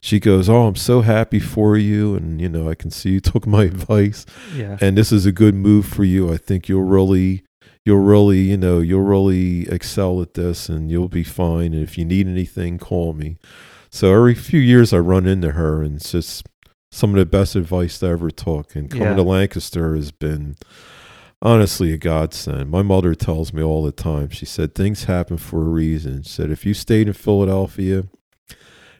She goes, "Oh, I'm so happy for you, and you know, I can see you *laughs* took my advice, Yeah. and this is a good move for you. I think you'll really, you'll really, you know, you'll really excel at this, and you'll be fine. And if you need anything, call me." So every few years, I run into her, and it's just some of the best advice I ever took. And coming Yeah. to Lancaster has been honestly a godsend. My mother tells me all the time. She said things happen for a reason. She said if you stayed in Philadelphia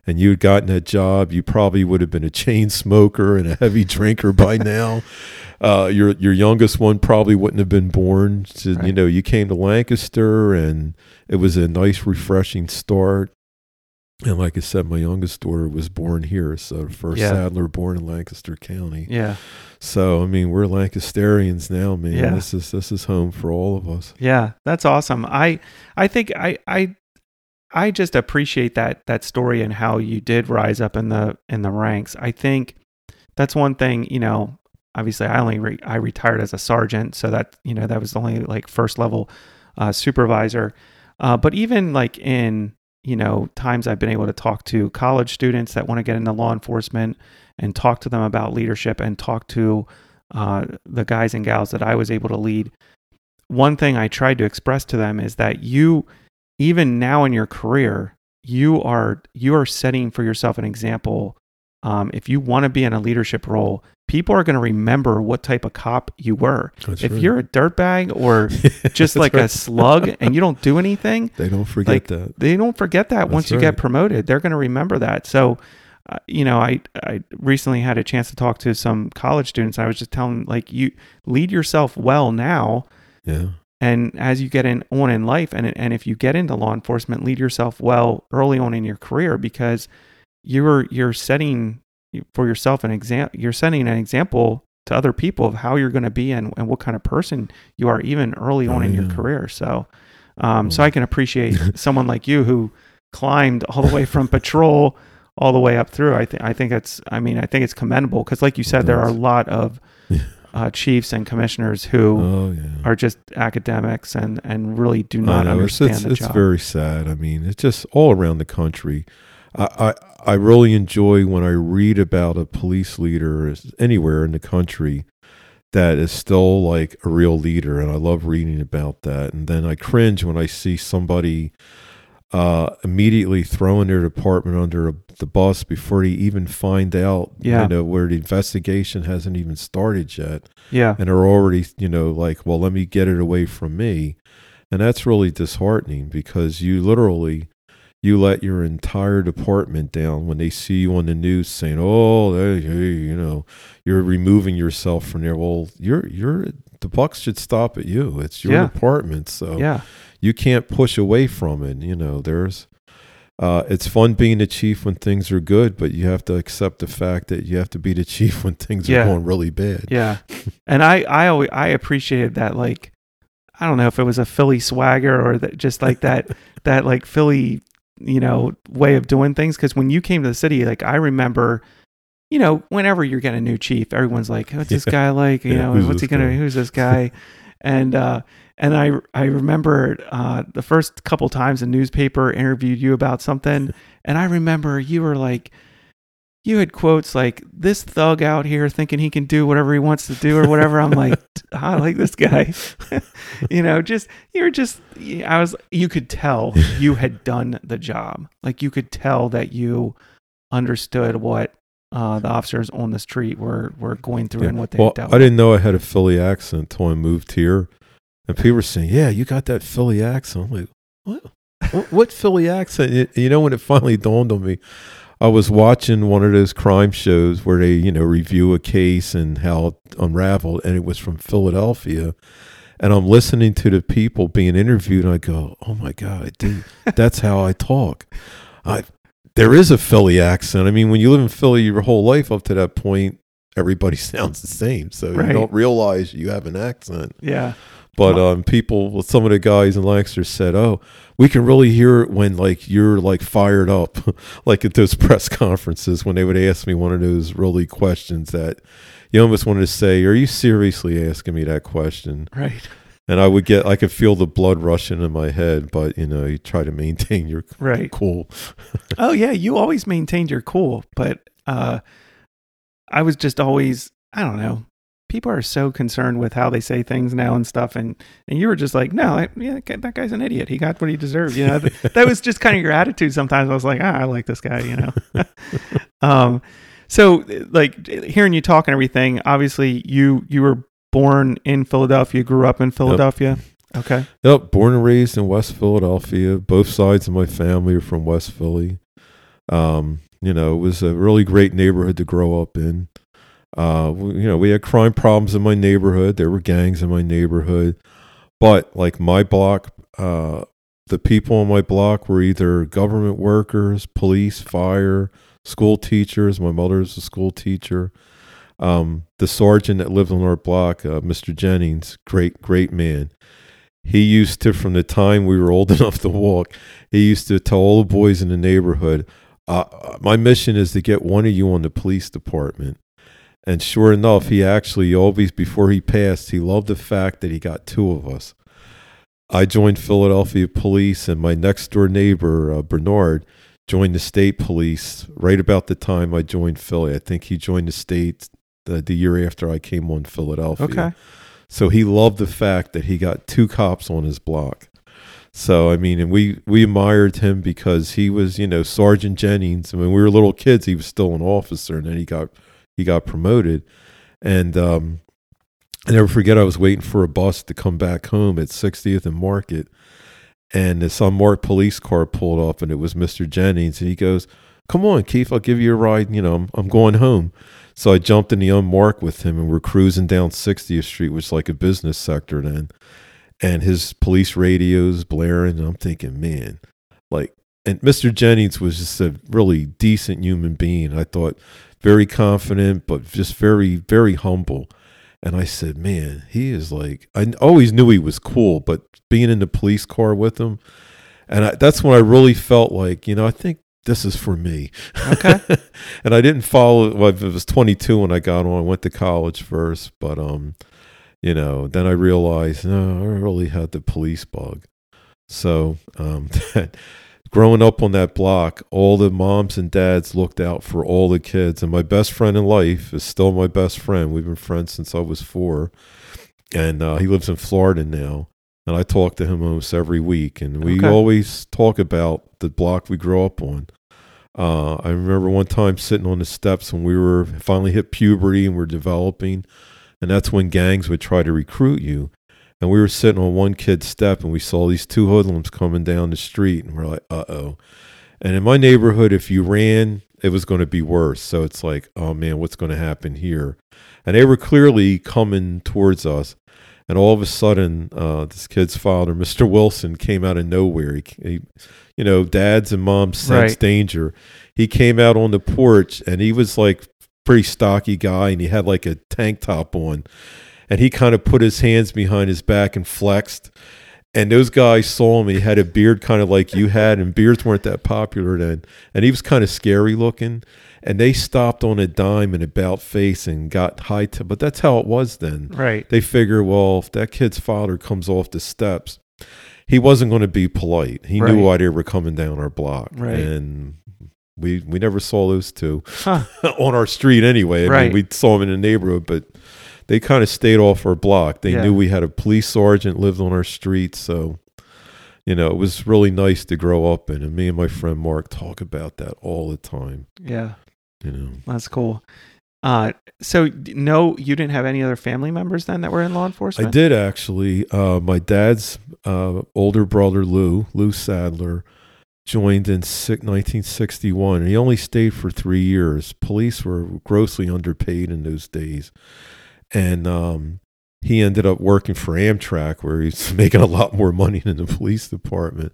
and you had gotten that job, you probably would have been a chain smoker and a heavy drinker by now. *laughs* Uh, your your youngest one probably wouldn't have been born. Said, You know, you came to Lancaster and it was a nice, refreshing start. And like I said, my youngest daughter was born here, so the first Yeah. Sadler born in Lancaster County. Yeah. So I mean, we're Lancasterians now, man. Yeah. This is this is home for all of us. Yeah, that's awesome. I I think I I I just appreciate that that story and how you did rise up in the in the ranks. I think that's one thing, you know, obviously I only re- I retired as a sergeant, so that, you know, that was the only like first level uh, supervisor. Uh, but even like in, you know, times I've been able to talk to college students that want to get into law enforcement and talk to them about leadership and talk to uh, the guys and gals that I was able to lead one thing I tried to express to them is that you, even now in your career, you are you are setting for yourself an example. Um, if you want to be in a leadership role, people are going to remember what type of cop you were. That's if right. you're a dirtbag or *laughs* just That's like a slug and you don't do anything, *laughs* they don't forget like, that. they don't forget that once you right. get promoted. They're going to remember that. So, uh, you know, I I recently had a chance to talk to some college students. I was just telling them, like you lead yourself well now Yeah. and as you get in on in life and and if you get into law enforcement lead yourself well early on in your career because you're you're setting for yourself an example you're setting an example to other people of how you're going to be and, and what kind of person you are even early on Oh, in your career so um so Oh. i can appreciate *laughs* someone like you who climbed all the way from *laughs* patrol all the way up through i think i think it's i mean i think it's commendable because like you said there are a lot of uh, chiefs and commissioners who Oh yeah. are just academics and and really do not know, understand it's, the it's job. very sad. I mean, it's just all around the country. I, I I really enjoy when I read about a police leader anywhere in the country that is still like a real leader, and I love reading about that. And then I cringe when I see somebody uh, immediately throwing their department under a, the bus before they even find out, Yeah. you know, where the investigation hasn't even started yet yeah, and are already you know like well let me get it away from me and that's really disheartening because you literally you let your entire department down when they see you on the news saying oh they, hey, you know you're removing yourself from there well you're you're the buck should stop at you it's your Yeah. department so yeah, you can't push away from it you know there's uh, it's fun being the chief when things are good, but you have to accept the fact that you have to be the *laughs* chief when things Yeah. are going really bad. yeah. *laughs* And I I always, I appreciated that like I don't know if it was a Philly swagger or that just like that *laughs* that like Philly you know way of doing things because when you came to the city like I remember you know whenever you're getting a new chief everyone's like what's this guy like? You Yeah, know what's he gonna guy? who's this *laughs* guy? And uh and I I remember uh, the first couple times a newspaper interviewed you about something, *laughs* and I remember you were like, you had quotes like this thug out here thinking he can do whatever he wants to do or whatever. I'm like, *laughs* I like this guy, *laughs* you know. Just you're just I was you could tell you had done the job, like you could tell that you understood what. Uh, the officers on the street were, were going through Yeah. and what they well, I didn't know I had a Philly accent until I moved here, and people were saying, "Yeah, you got that Philly accent." I'm like, "What? what, what Philly accent?" It- you know, when it finally dawned on me, I was watching one of those crime shows where they, you know, review a case and how it unraveled, and it was from Philadelphia. and I'm listening to the people being interviewed, and I go, "Oh my god, dude, *laughs* that's how I talk." I there is a Philly accent. I mean, when you live in Philly your whole life up to that point, everybody *laughs* sounds the same, so Right. you don't realize you have an accent. Yeah. But um, people, some of the guys in Lancaster said, "Oh, we can really hear it when like you're like fired up, *laughs* like at those *laughs* press conferences when they would ask me one of those really questions that you almost wanted to say, "Are you seriously asking me that question?" Right. And I would get, I could feel the blood rushing in my head, but you know, you try to maintain your *laughs* Right. cool. Oh yeah, you always maintained your cool, but uh I was just always I don't know. People are so concerned with how they say things now and stuff, and and you were just like, no, I, yeah, that guy's an idiot. He got what he deserved. You know, *laughs* Th- that was just kind of your attitude. Sometimes I was like, ah, I like this guy. You know. *laughs* um, so like hearing you talk and everything. Obviously, you you were born in Philadelphia, grew up in Philadelphia. Okay. Yep, born and raised in West Philadelphia. Both sides of my family are from West Philly. Um, you know, it was a really great neighborhood to grow up in. Uh, you know, we had crime problems in my neighborhood. There were gangs in my neighborhood, but like my block, uh, the people on my block were either government workers, police, fire, school teachers. My mother's a school teacher. Um, the sergeant that lived on our block, uh, Mr. Jennings, great, great man he used to from the time we were old *laughs* enough to walk he used to tell all the boys in the neighborhood uh, my mission is to get one of you on the police department and sure enough he actually always before he passed he loved the fact that he got two of us i joined philadelphia police and my next door neighbor uh, bernard joined the state police right about the time i joined philly i think he joined the state the, the year after i came on philadelphia Okay. so he loved the fact that he got two cops on his block. So I mean, and we we admired him because he was, you know, Sergeant Jennings. And when we were little kids, he was still an officer, and then he got he got promoted. And um, I never forget, I was waiting for a bus to come back home at 60th and Market, and this unmarked police car pulled off, and it was Mister Jennings, and he goes, "Come on, Keith, I'll give you a ride. You know, I'm, I'm going home." So I jumped in the unmarked with him, and we're cruising down 60th Street, which is like a business sector then. And his police radios blaring, and I'm thinking, man, like, and Mr. Jennings was just a really decent human being. I thought very confident, but just very, very humble. And I said, man, he is like, I always knew he was cool, but being in the police car with him, and I, that's when I really felt like, you know, I think this is for me. Okay. *laughs* and I didn't follow. Well, I was 22 when I got on. I went to college first, but um, you know, then I realized no, I really had the police bug. So um, *laughs* that growing up on that block, all the moms and dads looked out for all the kids, and my best friend in life is still my best friend. We've been friends since I was four, and uh, he lives in Florida now. And I talk to him almost every week, and we Okay. always talk about the block we grew up on. Uh, I remember one time sitting on the steps when we were finally hit puberty and we're developing, and that's when gangs would try to recruit you. And we were sitting on one kid's step, and we saw these two hoodlums coming down the street, and we're like, "Uh oh!" And in my neighborhood, if you ran, it was going to be worse. So it's like, "Oh man, what's going to happen here?" And they were clearly coming towards us. And all of a sudden, uh, this kid's father, *laughs* Mr. Wilson, came out of nowhere. He, he you know, dads and moms sense Right. danger. He came out on the porch, and he was like pretty stocky guy, and he had like a tank top on, and he kind of put his hands behind his back and flexed. And those guys saw him. He had a beard kind of like you had, and beards weren't that popular then. And he was kind of scary looking. And they stopped on a dime and about face and got high. T- but that's how it was then right. they figure, well, if that kid's father comes off the steps, he wasn't going to be polite. He knew Right. why they were coming down our block, Right. and we we never saw those two Huh. *laughs* on our street anyway. I Right. mean, we saw them in the neighborhood, but they kind of stayed off our block. They Yeah. knew we had a police sergeant lived on our street, so you know it was really nice to grow up in. And me and my friend Mark talk about that all the time. Yeah. You know, That's cool. Uh, so no, you didn't have any other family members then that were in law enforcement. I did actually. Uh, my dad's uh, older brother Lou, Lou Sadler, joined in si- 1961. And he only stayed for three years. Police were grossly underpaid in those days, and um, he ended up working for Amtrak, where he's *laughs* making a lot more money than the police department.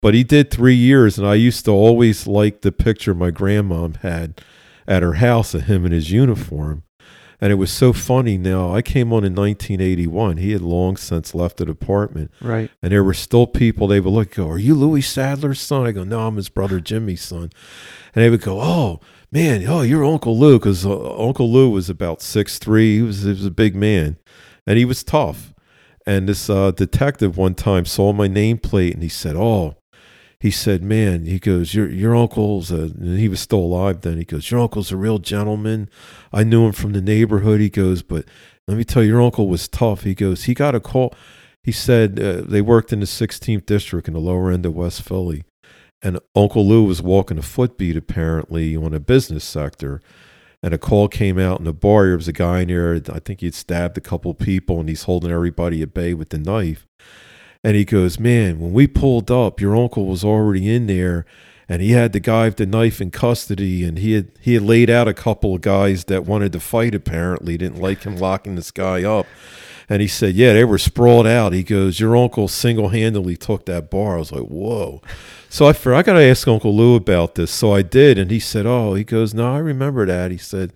But he did three years, and I used to always like the picture my grandmom had at her house of him in his uniform. And it was so funny. Now, I came on in 1981. He had long since left the department. Right. And there were still people, they would look, go, Are you Louis Sadler's son? I go, No, I'm his brother Jimmy's son. And they would go, Oh, man, oh, you're Uncle Lou. Because uh, Uncle Lou was about six three. He was, he was a big man. And he was tough. And this uh, detective one time saw my nameplate and he said, Oh, he said, "Man," he goes, "Your your uncle's a, he was still alive then." He goes, "Your uncle's a real gentleman. I knew him from the neighborhood." He goes, "But let me tell you, your uncle was tough." He goes, "He got a call." He said uh, they worked in the 16th district in the lower end of West Philly, and Uncle Lou was walking a footbeat apparently on a business sector. And a call came out in the bar. There was a guy in there. I think he'd stabbed a couple people, and he's holding everybody at bay with the knife. And he goes, Man, when we pulled up, your uncle was already in there and he had the guy with the knife in custody and he had he had laid out a couple of guys that wanted to fight apparently, didn't like him locking this guy up. And he said, Yeah, they were sprawled out. He goes, Your uncle single handedly took that bar. I was like, Whoa. So I, I got to ask Uncle Lou about this. So I did. And he said, Oh, he goes, No, I remember that. He said,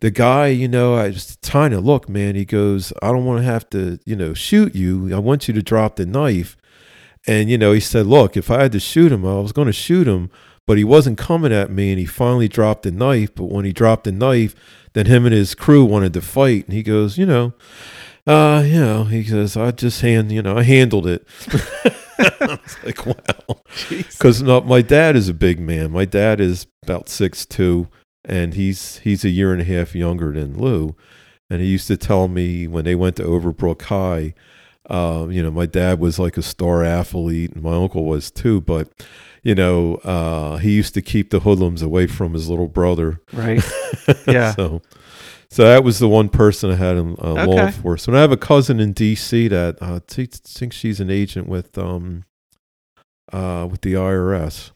the guy, you know, I was trying to look, man. He goes, I don't want to have to, you know, shoot you. I want you to drop the knife. And, you know, he said, Look, if I had to shoot him, I was going to shoot him, but he wasn't coming at me. And he finally dropped the knife. But when he dropped the knife, then him and his crew wanted to fight. And he goes, You know, uh, you know, he says, I just hand, you know, I handled it. *laughs* I was like, wow. Because my dad is a big man. My dad is about six two and he's he's a year and a half younger than Lou. And he used to tell me when they went to Overbrook High, uh, you know, my dad was like a star athlete, and my uncle was too. But you know, uh, he used to keep the hoodlums away from his little brother. Right. *laughs* Yeah. so, so that was the one person I had in uh, Okay. law enforcement. I have a cousin in D.C. that uh, I think she's an agent with um, uh, with the IRS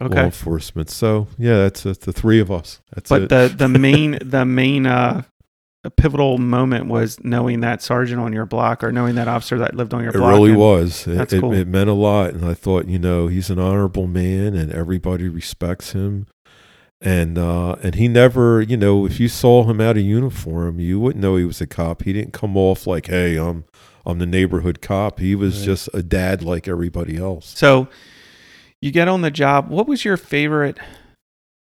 law enforcement. So yeah, that's, that's the three of us. That's But it. the the *laughs* main the main uh pivotal moment was knowing that sergeant on your block or knowing that officer that lived on your it block. really and- was. It, that's it, cool. it meant a lot, and I thought, you know, he's an honorable man, and everybody respects him. And uh, and he never, you know, if you saw him out of uniform, you wouldn't know he was a cop. He didn't come off like, "Hey, I'm I'm the neighborhood cop." He was Right. just a dad like everybody else. So you get on the job. What was your favorite?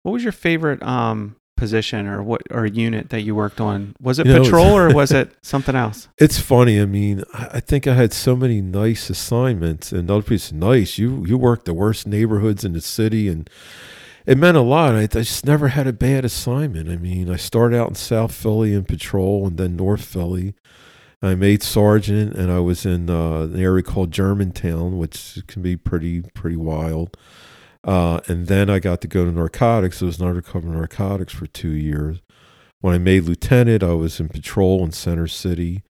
What was your favorite um position or what or unit that you worked on? Was it You know, patrol or *laughs* was it something else? It's funny. I mean, I think I had so many nice assignments, and other people "Nice, you you worked the worst neighborhoods in the city," and it meant a lot. I, I just never had a bad assignment. I mean, I started out in South Philly in patrol, and then North Philly. I made sergeant, and I was in uh, an area called Germantown, which can be pretty pretty wild. Uh, and then I got to go to narcotics. I was in undercover narcotics for two years. When I made lieutenant, I was in patrol in Center City.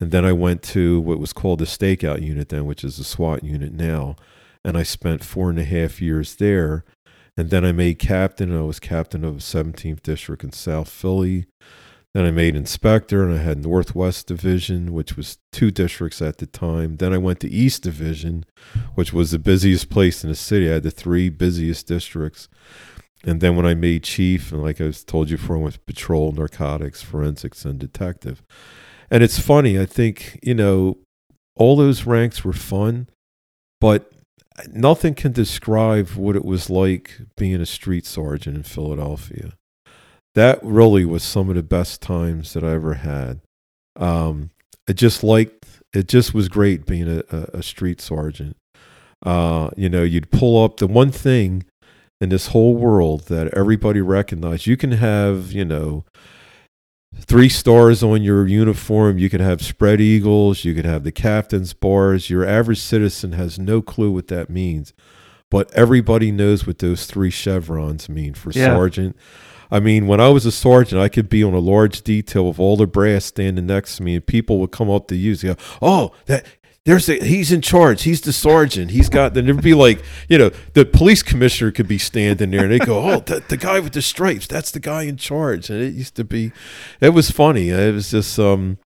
And then I went to what was called the stakeout unit then, which is the SWAT unit now. And I spent four and a half years there. And then I made captain. And I was captain of the 17th District in South Philly. Then I made inspector and I had Northwest Division, which was two districts at the time. Then I went to East Division, which was the busiest place in the city. I had the three busiest districts. And then when I made chief, and like I told you before, I went patrol, narcotics, forensics, and detective. And it's funny, I think, you know, all those ranks were fun, but nothing can describe what it was like being a street sergeant in Philadelphia. That really was some of the best times that I ever had. Um, I just liked it, just was great being a, a, street sergeant. Uh, you know, you'd pull up the one thing in this whole world that everybody recognized. You can have, you know, three stars on your uniform. You could have spread eagles. You could have the captain's bars. Your average citizen has no clue what that means. But everybody knows what those three chevrons mean for Yeah. sergeant. I mean, when I was a sergeant, I could be on a large detail with all the brass standing next to me, and people would come up to you and go, "Oh, that there's a, he's in charge. He's the sergeant. He's got." Then it'd be like, you know, the police commissioner could be standing there, and they go, "Oh, the, the guy with the stripes. That's the guy in charge." And it used to be, it was funny. It was just, um,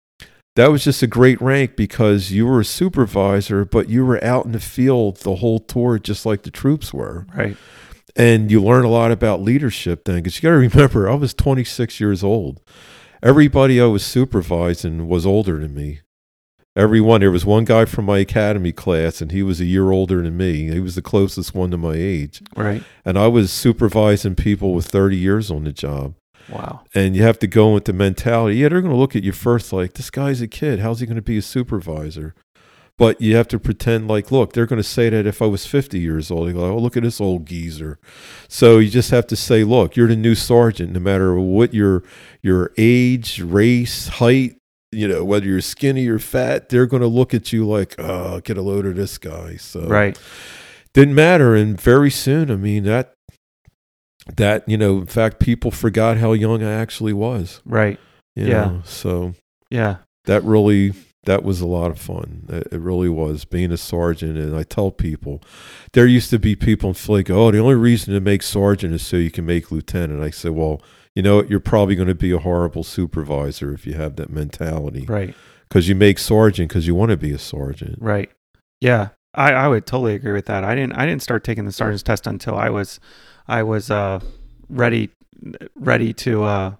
that was just a great rank because you were a supervisor, but you were out in the field the whole tour, just like the troops were. Right. And you learn a lot about leadership then, because you got to remember, I was 26 years old. Everybody I was supervising was older than me. Everyone, there was one guy from my academy class, and he was a year older than me. He was the closest one to my age. Right. And I was supervising people with 30 years on the job. Wow. And you have to go with the mentality. Yeah, they're going to look at you first like, this guy's a kid. How's he going to be a supervisor? But you have to pretend like, look, they're going to say that if I was 50 years old. They go, oh, look at this old geezer. So you just have to say, look, you're the new sergeant, no matter what your your age, race, height, you know, whether you're skinny or fat, they're going to look at you like, oh, get a load of this guy. So Right. didn't matter. And very soon, I mean, that, that, you know, in fact, people forgot how young I actually was. Right. You Yeah. know? So Yeah. that really, that was a lot of fun. It, really was being a sergeant. And I tell people, there used to be people in Flake, oh, the only reason to make sergeant is so you can make lieutenant. I said, well, you know? You're probably going to be a horrible supervisor if you have that mentality. Right. Because you make sergeant because you want to be a sergeant. Right. Yeah. I, I would totally agree with that. I didn't I didn't start taking the sergeant's test until I was I was uh ready ready to uh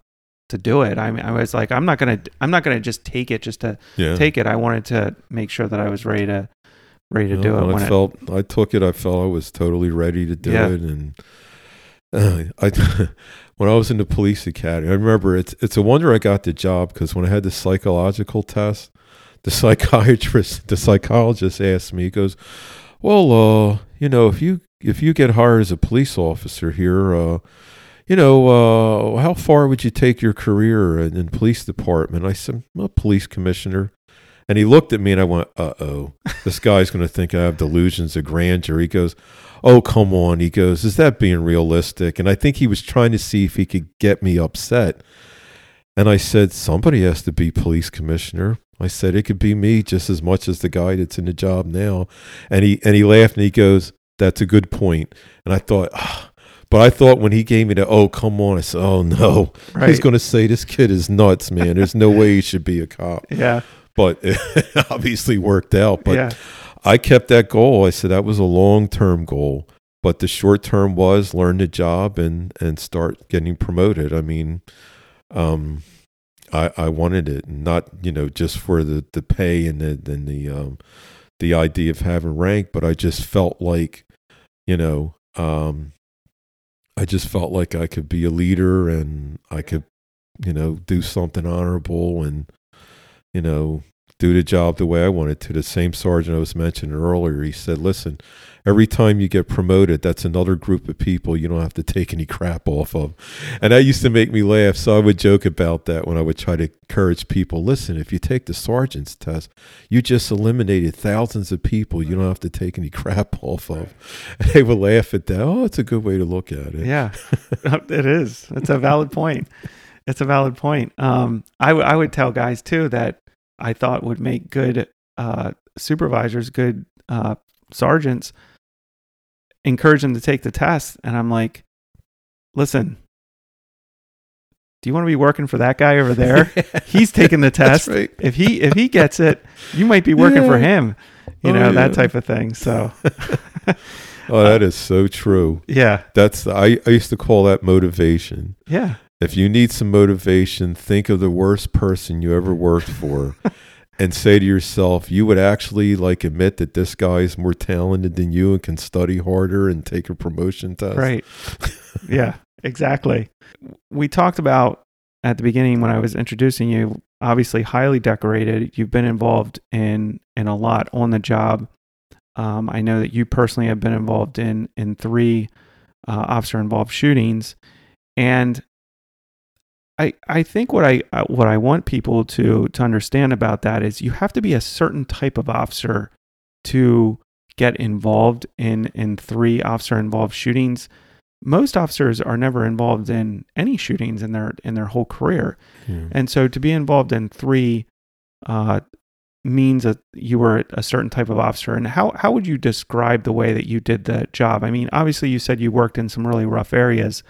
to do it. I mean I was like I'm not gonna I'm not gonna just take it just to Yeah. take it. I wanted to make sure that I was ready to ready to do it when I it felt I took it. I felt I was totally ready to do Yeah. it, and uh, I *laughs* when I was in the police academy, I remember it's it's a wonder I got the job because when I had the psychological test, the psychiatrist, the psychologist asked me, he goes, "Well, uh, you know, if you if you get hired as a police officer here, uh." You know, uh, how far would you take your career in, in police department? I said, I'm a police commissioner. And he looked at me and I went, uh oh, this guy's going to think I have delusions of grandeur. He goes, oh, come on. He goes, is that being realistic? And I think he was trying to see if he could get me upset. And I said, somebody has to be police commissioner. I said, it could be me just as much as the guy that's in the job now. And he, and he laughed and he goes, that's a good point. And I thought, ah. But I thought when he gave me the, oh, come on, I said, oh, no. He's Right. going to say, this kid is nuts, man. There's no way he should be a cop Yeah. but *laughs* it obviously worked out. But yeah. I kept that goal. I said that was a long term goal, but the short term was learn the job and and start getting promoted. I mean, um, I I wanted it, not you know just for the the pay and the and the um the idea of having rank, but I just felt like you know um I just felt like I could be a leader and I could you know do something honorable and you know do the job the way I wanted to. The same sergeant I was mentioning earlier, he said, "Listen, every time you get promoted, that's another group of people you don't have to take any crap off of." And that used to make me laugh. So I would joke about that when I would try to encourage people. Listen, if you take the sergeant's test, you just eliminated thousands of people you don't have to take any *laughs* crap off of. And they would laugh at that. Oh, it's a good way to look at it. Yeah, *laughs* it is. It's a valid point. It's a valid point. Um, I, w- I would tell guys too that I thought would make good uh, supervisors, good uh, sergeants, encourage them to take the test. And I'm like, listen, do you want to be working for that guy over *laughs* there? He's taking the *laughs* test. right. If he if he gets it, you might be working for him. You Oh, know that type of thing. So *laughs* Oh, that is so true. yeah, That's I, I used to call that motivation. yeah, If you need some motivation, think of the worst person you ever worked for *laughs* and say to yourself, you would actually like admit that this guy is more talented than you and can study harder and take a promotion test. Right. yeah, exactly. We talked about at the beginning when I was introducing you, obviously highly decorated. You've been involved in in a lot on the job. Um, I know that you personally have been involved in in three uh, officer involved shootings, and I I think what I uh, what I want people to to understand about that is you have to be a certain type of officer to get involved in in three officer involved shootings. Most officers are never involved in any shootings in their in their whole career, Yeah. and so to be involved in three uh, means that you were a certain type of officer. And how how would you describe the way that you did the job? I mean, obviously you said you worked in some really rough areas,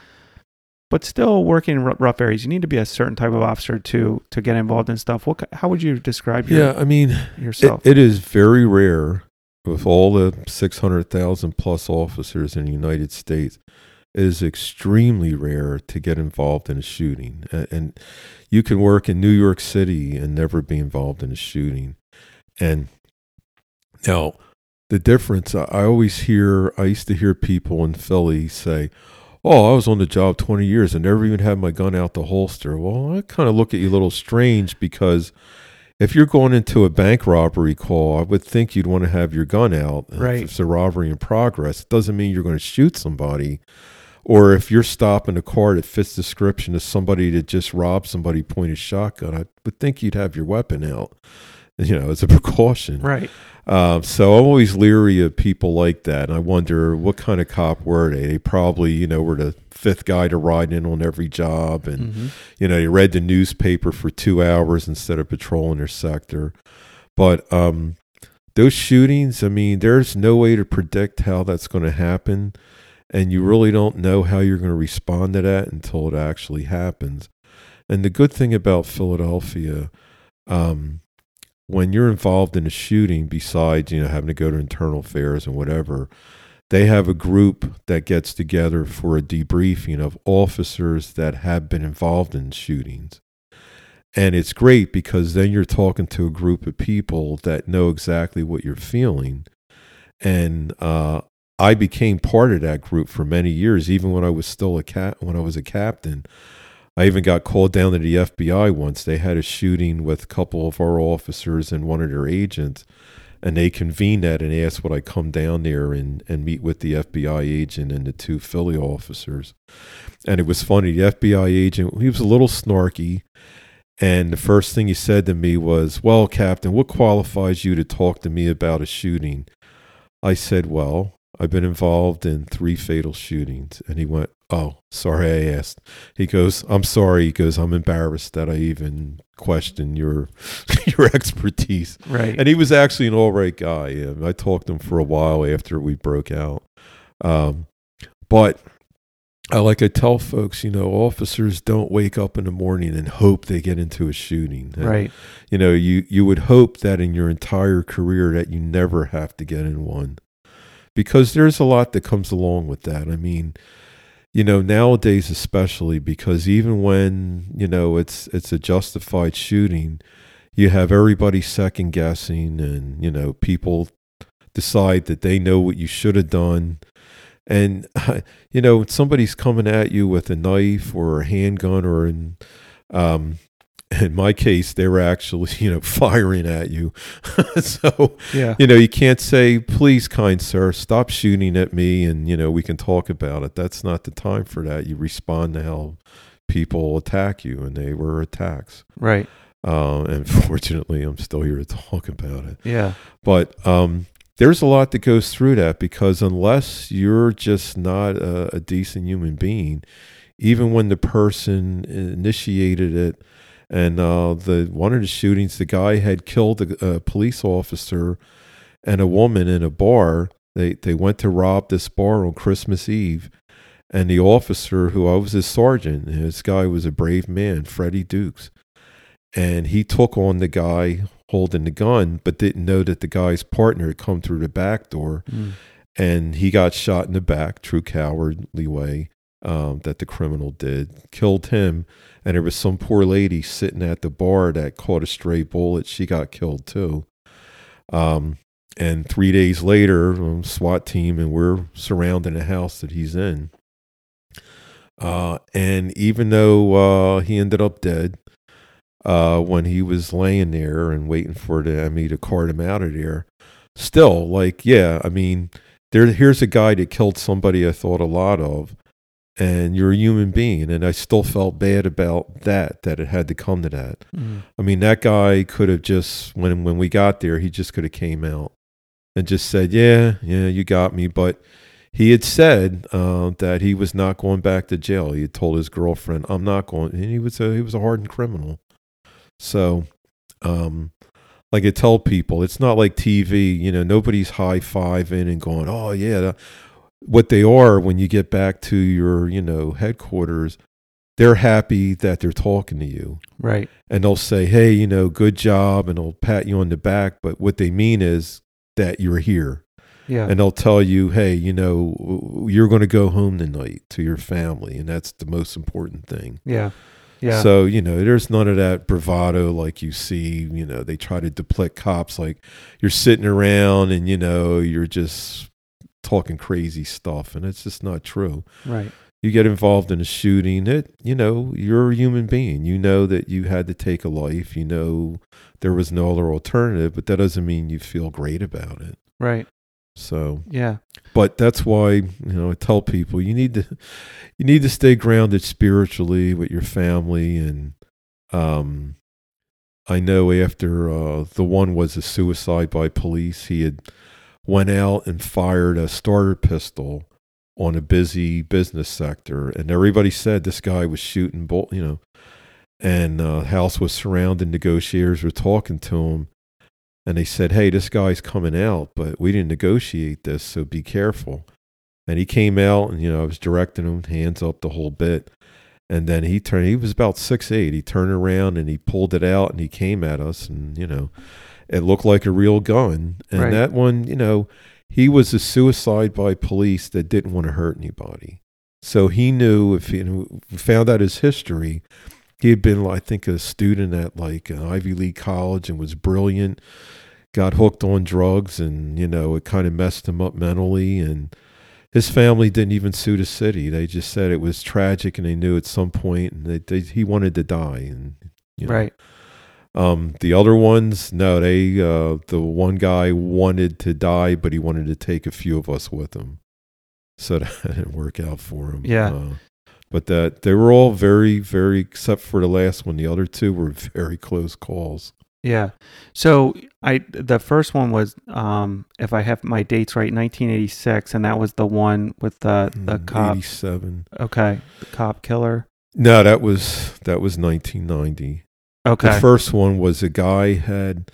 but still working in r- rough areas. You need to be a certain type of officer to to get involved in stuff. What? How would you describe your, Yeah, I mean, it, yourself? it is very rare with all the 600,000 plus officers in the United States. It is extremely rare to get involved in a shooting. A- And you can work in New York City and never be involved in a shooting. And now, the difference, I always hear, I used to hear people in Philly say, Oh, I was on the job 20 years and never even had my gun out the holster. Well, I kind of look at you a little strange because if you're going into a bank robbery call, I would think you'd want to have your gun out. If Right. it's a robbery in progress. It doesn't mean you're going to shoot somebody. Or if you're stopping a car that fits the description of somebody that just robbed somebody pointed shotgun, I would think you'd have your weapon out, you know, as a precaution. right. Um, so I'm always leery of people like that. And I wonder what kind of cop were they? They probably, you know, were the fifth guy to ride in on every job. And, Mhm. you know, they read the newspaper for two hours instead of patrolling their sector. But um, those shootings, I mean, there's no way to predict how that's going to happen. And you really don't know how you're going to respond to that until it actually happens. And the good thing about Philadelphia, um, when you're involved in a shooting, besides you know having to go to internal affairs and whatever, they have a group that gets together for a debriefing of officers that have been involved in shootings. And it's great because then you're talking to a group of people that know exactly what you're feeling. And uh, I became part of that group for many years, even when I was still a cat when I was a captain. I even got called down to the FBI once. They had a shooting with a couple of our officers and one of their agents, and they convened that and asked would I come down there and, and meet with the FBI agent and the two Philly officers. And it was funny. The FBI agent, he was a little snarky. And the first thing he said to me was, Well, Captain, what qualifies you to talk to me about a shooting? I said, Well, I've been involved in three fatal shootings. And he went, Oh, sorry I asked. He goes, I'm sorry. He goes, I'm embarrassed that I even question your *laughs* your expertise. Right. And he was actually an all right guy. Yeah, I talked to him for a while after we broke out. Um, but I like I tell folks, you know, officers don't wake up in the morning and hope they get into a shooting. And, right. You know, you you would hope that in your entire career that you never have to get in one. Because there's a lot that comes along with that. I mean, you know, nowadays especially because even when, you know, it's it's a justified shooting, you have everybody second guessing and, you know, people decide that they know what you should have done. And *laughs* you know, somebody's coming at you with a knife or a handgun or an um in my case they were actually, *laughs* you know, firing at you. *laughs* so Yeah. you know, you can't say, please, kind sir, stop shooting at me and, you know, we can talk about it. That's not the time for that. You respond to how people attack you, and they were attacks. Right. Uh, and *laughs* fortunately, I'm still here to talk about it. Yeah. But um, there's a lot that goes through that because unless you're just not a, a decent human being, even when the person initiated it, and uh, the one of the shootings, the guy had killed a, a police officer and a woman in a bar. They they went to rob this bar on Christmas Eve, and the officer who I was his sergeant, and this guy was a brave man, Freddie Dukes, and he took on the guy holding the gun, but didn't know that the guy's partner had come through the back door, Mm. and he got shot in the back, true cowardly way um, that the criminal did, killed him, and there was some poor lady sitting at the bar that caught a stray bullet. She got killed too. Um, and three days later, um, SWAT team and we're surrounding the house that he's in. Uh, and even though uh, he ended up dead, uh, when he was laying there and waiting for the ME to cart him out of there, still, like, yeah, I mean, there, here's a guy that killed somebody I thought a lot of, and you're a human being, and I still felt bad about that, that it had to come to that. Mm. I mean, that guy could have just when when we got there, he just could have came out and just said, "Yeah, yeah, you got me." But he had said uh, that he was not going back to jail. He had told his girlfriend, "I'm not going." And he was a he was a hardened criminal. So, um, like I tell people, it's not like TV. You know, nobody's high fiving and going, "Oh yeah." that-" What they are when you get back to your, you know, headquarters, they're happy that they're talking to you Right. and they'll say, "Hey, you know, good job," and they'll pat you on the back. But what they mean is that you're here, Yeah. and they'll tell you, "Hey, you know, you're going to go home tonight to your family, and that's the most important thing." yeah. Yeah. So you know, there's none of that bravado like you see. You know, they try to deplete cops like you're sitting around and you know you're just talking crazy stuff, and it's just not true right. you get involved in a shooting it you know you're a human being you know that you had to take a life you know there was no other alternative but that doesn't mean you feel great about it Right. so Yeah. but that's why you know i tell people you need to you need to stay grounded spiritually with your family and um i know after uh the one was a suicide by police he had went out and fired a starter pistol on a busy business sector. And everybody said this guy was shooting bull you know and uh house was surrounded negotiators were talking to him and they said hey this guy's coming out but we didn't negotiate this so be careful. And he came out and you know i was directing him hands up the whole bit. And then he turned he was about six eight he turned around and he pulled it out and he came at us and you know it looked like a real gun and Right. that one you know he was a suicide by police that didn't want to hurt anybody so he knew if he you know, found out his history he had been i think a student at like an ivy league college and was brilliant got hooked on drugs and you know it kind of messed him up mentally and his family didn't even sue the city they just said it was tragic and they knew at some point and they, they, he wanted to die and you know. Right. Um the other ones no they uh the one guy wanted to die but he wanted to take a few of us with him so *laughs* that didn't work out for him Yeah. uh, but that they were all very very except for the last one the other two were *laughs* very close calls Yeah. So I the first one was um if I have my dates right, 1986, and that was the one with the the Mm, cop. 87 Okay, the cop killer. no that was that was 1990 Okay. The first one was a guy had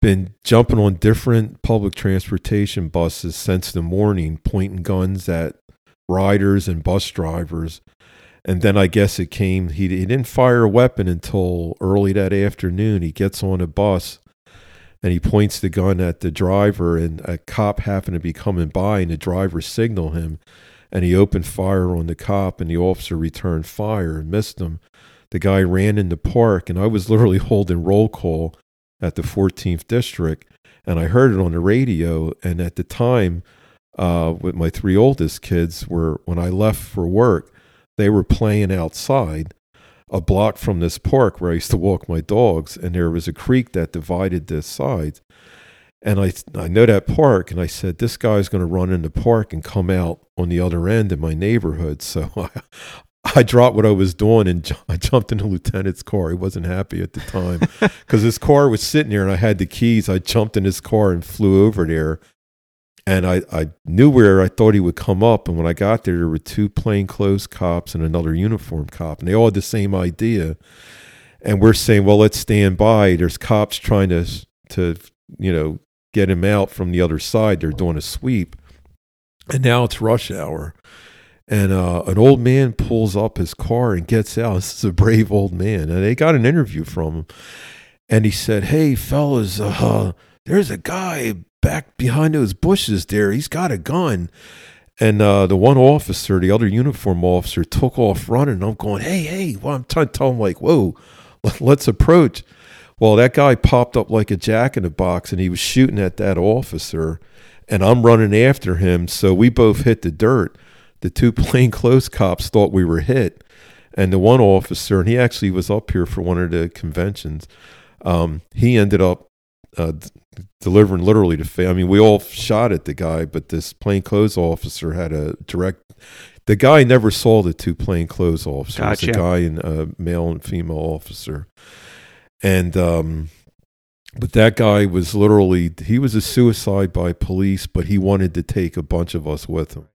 been jumping on different public transportation buses since the morning, pointing guns at riders and bus drivers. And then I guess it came, he, he didn't fire a weapon until early that afternoon. He gets on a bus and he points the gun at the driver, and a cop happened to be coming by, and the driver signaled him. And he opened fire on the cop, and the officer returned fire and missed him the guy ran in the park and I was literally *laughs* holding roll call at the 14th district and I heard it on the radio and at the time uh, with my three oldest kids were when I left for work they were playing outside a block from this park where I used to walk my dogs and there was a creek that divided the sides. And I I know that park and I said this guy's going to run in the park and come out on the other end of my neighborhood. *laughs* So I, I dropped what I was doing and *laughs* I jumped in the lieutenant's car. He wasn't happy at the time *laughs* because his car was sitting there and I had the keys. I jumped in his car and flew over there. And I, I knew where I thought he would come up. And when I got there, there were two plainclothes cops and another uniform cop. And they all had the same idea. And we're saying, well, let's stand by. There's cops trying to, to you know, get him out from the other side. They're doing a sweep. And now it's rush hour and uh, an old man pulls up his car and gets out. This is a brave old man, and they got an interview from him. And he said, "Hey, fellas, uh, there's a guy back behind those bushes there. He's got a gun." And uh, the one officer, the other uniform officer, took off running. I'm going, "Hey, hey!" Well, I'm trying to tell him like, "Whoa, let's approach." Well, that guy popped up like a jack in a box, and he was shooting at that officer, and I'm running after him. So we both hit the dirt the two *laughs* plainclothes cops thought we were hit, and the one officer, and he actually was up here for one of the conventions. Um, he ended up uh, d- delivering literally to. Fa- I mean, we all shot at the guy, but this plainclothes officer had a direct. The guy never saw the two plainclothes officers. Gotcha. A guy and a male and female officer, and um, but that guy was literally he was a suicide by police, but he wanted to take a bunch of us with him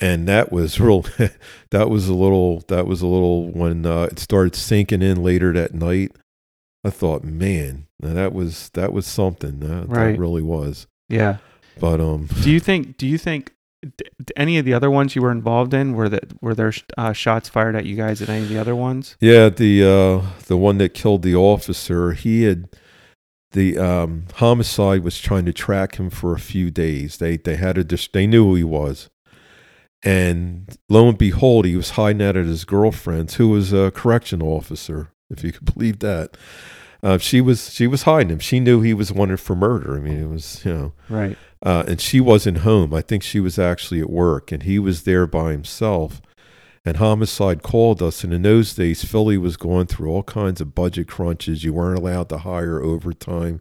and that was real *laughs* that was a little that was a little when uh, it started sinking in later that night i thought man now that was that was something that, Right. that really was yeah. but um *laughs* Do you think? Do you think d- d- any of the other ones you were involved in were that were there uh, shots fired at you guys at any of the other ones? Yeah, the uh, the one that killed the officer, he had the um, homicide was trying to track him for a few days. They they had a dis- they knew who he was, and lo and behold, he was hiding out at his girlfriend's, who was a correctional officer, if you could *laughs* believe that. Uh, she was she was hiding him. She knew he was wanted for murder. I mean, it was you know, Right. uh, and she wasn't home. I think she was actually at work, and he was there by himself. And homicide called us. And in those days, Philly was going through all kinds of budget crunches. You weren't allowed to hire overtime.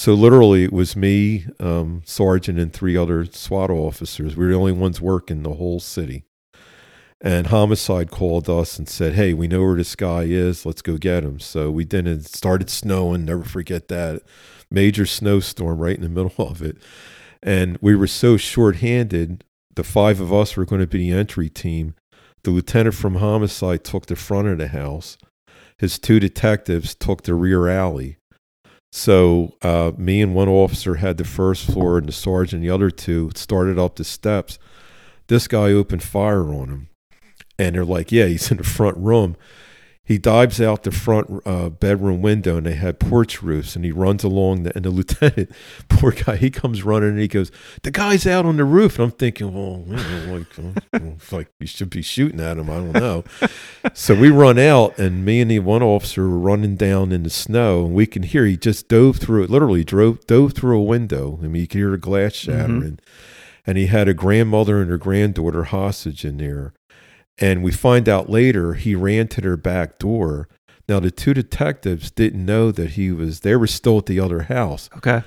So literally, it was me, um, sergeant, and three other SWAT officers. We were the only ones working the whole city. And homicide called us and said, "Hey, we know where this guy is. Let's go get him." So we did. It started snowing. Never forget that major snowstorm right in the middle *laughs* of it. And we were so short-handed. The five of us were going to be the entry team. The lieutenant from homicide took the front of the house. His two detectives took the rear alley. So uh, me and one officer had the first floor, and the sergeant, and the other two, started up the steps. This guy opened fire on him, and they're like, "Yeah, he's in the front room." He dives out the front uh, bedroom window, and they had porch roofs. And he runs along, the, and the *laughs* lieutenant, poor guy, he comes running, and he goes, "The guy's out on the roof." And I'm thinking, well, you know, like, *laughs* like you should be shooting at him. I don't know. *laughs* so we run out, and me and the one officer were running down in the snow, and we can hear he just dove through it. Literally drove dove through a window. I mean, you could hear the glass shattering. And he had a grandmother and her granddaughter hostage in there. And we find out later he ran to their back door. Now the two detectives didn't know that he was they were still at the other house. Okay.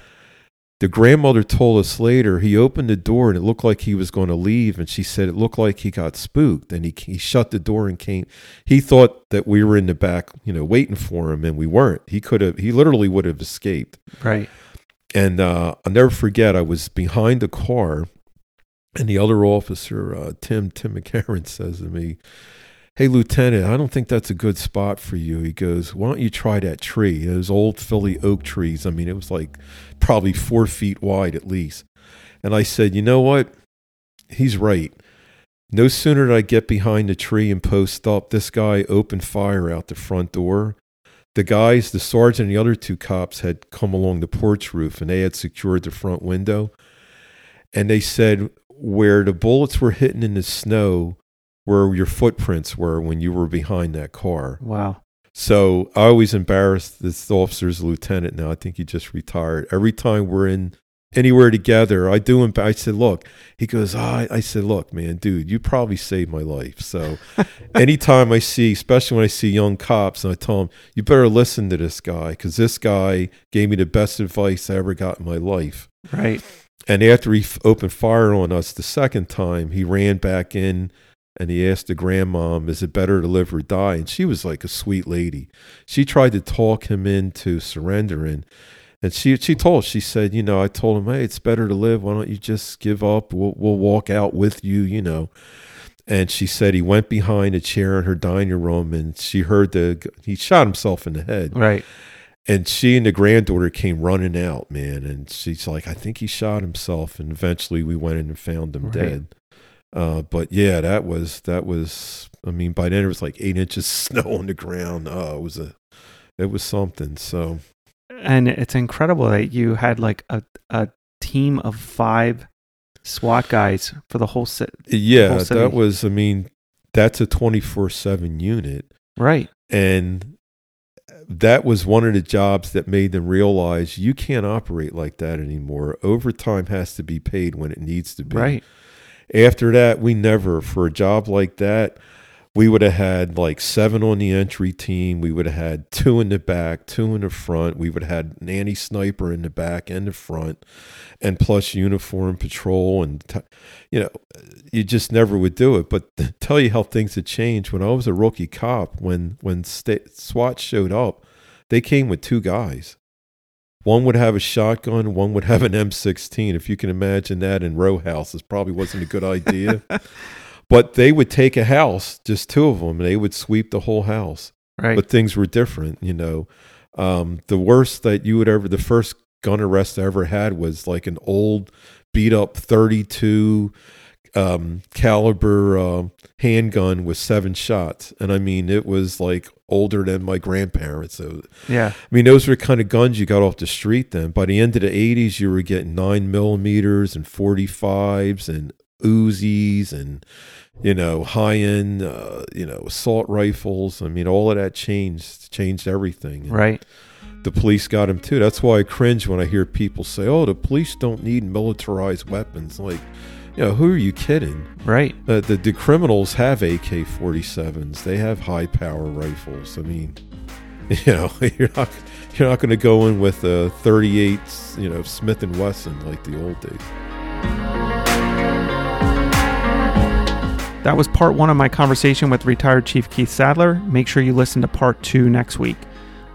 The grandmother told us later he opened the door and it looked like he was going to leave and she said it looked like he got spooked and he he shut the door and came he thought that we were in the back, you know, waiting for him and we weren't. He could have he literally would have escaped. Right. And uh, I'll never forget, I was behind the car, and the other officer, uh, Tim Tim McCarron, says to me, "Hey, Lieutenant, I don't think that's a good spot for you." He goes, "Why don't you try that tree? Those old Philly oak trees. I mean, it was like probably four feet wide at least." And I said, "You know what? He's right." No sooner did I get behind the tree and post up, this guy opened fire out the front door. The guys, the sergeant and the other two cops had come along the porch roof and they had secured the front window. And they said where the bullets were hitting in the snow where your footprints were when you were behind that car. Wow. So I always embarrass this officer's lieutenant now. I think he just retired. Every time we're in anywhere together, I do him. I said, "Look," he goes, "I." I said, "Look, man, dude, you probably saved my life." So, *laughs* anytime I see, especially when I see young cops, and I tell them, "You better listen to this guy because this guy gave me the best advice I ever got in my life." Right. And after he opened fire on us the second time, he ran back in and he asked the grandmom, "Is it better to live or die?" And she was like a sweet lady. She tried to talk him into surrendering. And she she told she said, you know, I told him, hey, it's better to live. Why don't you just give up? We'll we'll walk out with you, you know. And she said he went behind a chair in her dining room, and she heard the he shot himself in the head. Right. And she and the granddaughter came running out, man. And she's like, I think he shot himself. And eventually, we went in and found him Right. dead. Uh, but yeah, that was that was. I mean, by then it was like eight inches of *laughs* snow on the ground. Oh, it was a, it was something. So And it's incredible that you had like a, a team of five SWAT guys for the whole set. yeah, whole that was. I mean, that's a twenty four seven unit. Right. And that was one of the jobs that made them realize you can't operate like that anymore. Overtime has to be paid when it needs to be. Right. After that, we never, for a job like that, we would have had like seven on the entry team. We would have had two in the back, two in the front. We would have had an anti sniper in the back and the front, and plus uniform patrol. And, t- you know, you just never would do it. But *laughs* tell you how things had changed when I was a rookie cop, when, when sta SWAT showed up, they came with two guys. One would have a shotgun, one would have an M16. If you can imagine that in row houses, probably wasn't a good idea. *laughs* but they would take a house, just two of them, and they would sweep the whole house. Right. But things were different, you know. Um, the worst that you would ever, the first gun arrest I ever had was like an old, beat up 32 um, caliber uh, handgun with seven shots, and I mean it was like older than my grandparents. So, Yeah. I mean those were the kind of guns you got off the street then. By the end of the '80s, you were getting nine millimeters and forty fives and Uzis and you know high end uh, you know assault rifles. I mean all of that changed changed everything. And Right. The police got him too. That's why I cringe when I hear people say, "Oh, the police don't need militarized weapons." Like, you know, who are you kidding? Right. Uh, the the criminals have AK forty sevens. They have high power rifles. I mean, *laughs* you know, *laughs* you're not you're not going to go in with a thirty eight, you know, Smith and Wesson like the old days. That was part one of my conversation with retired Chief Keith Sadler. Make sure you listen to part two next week.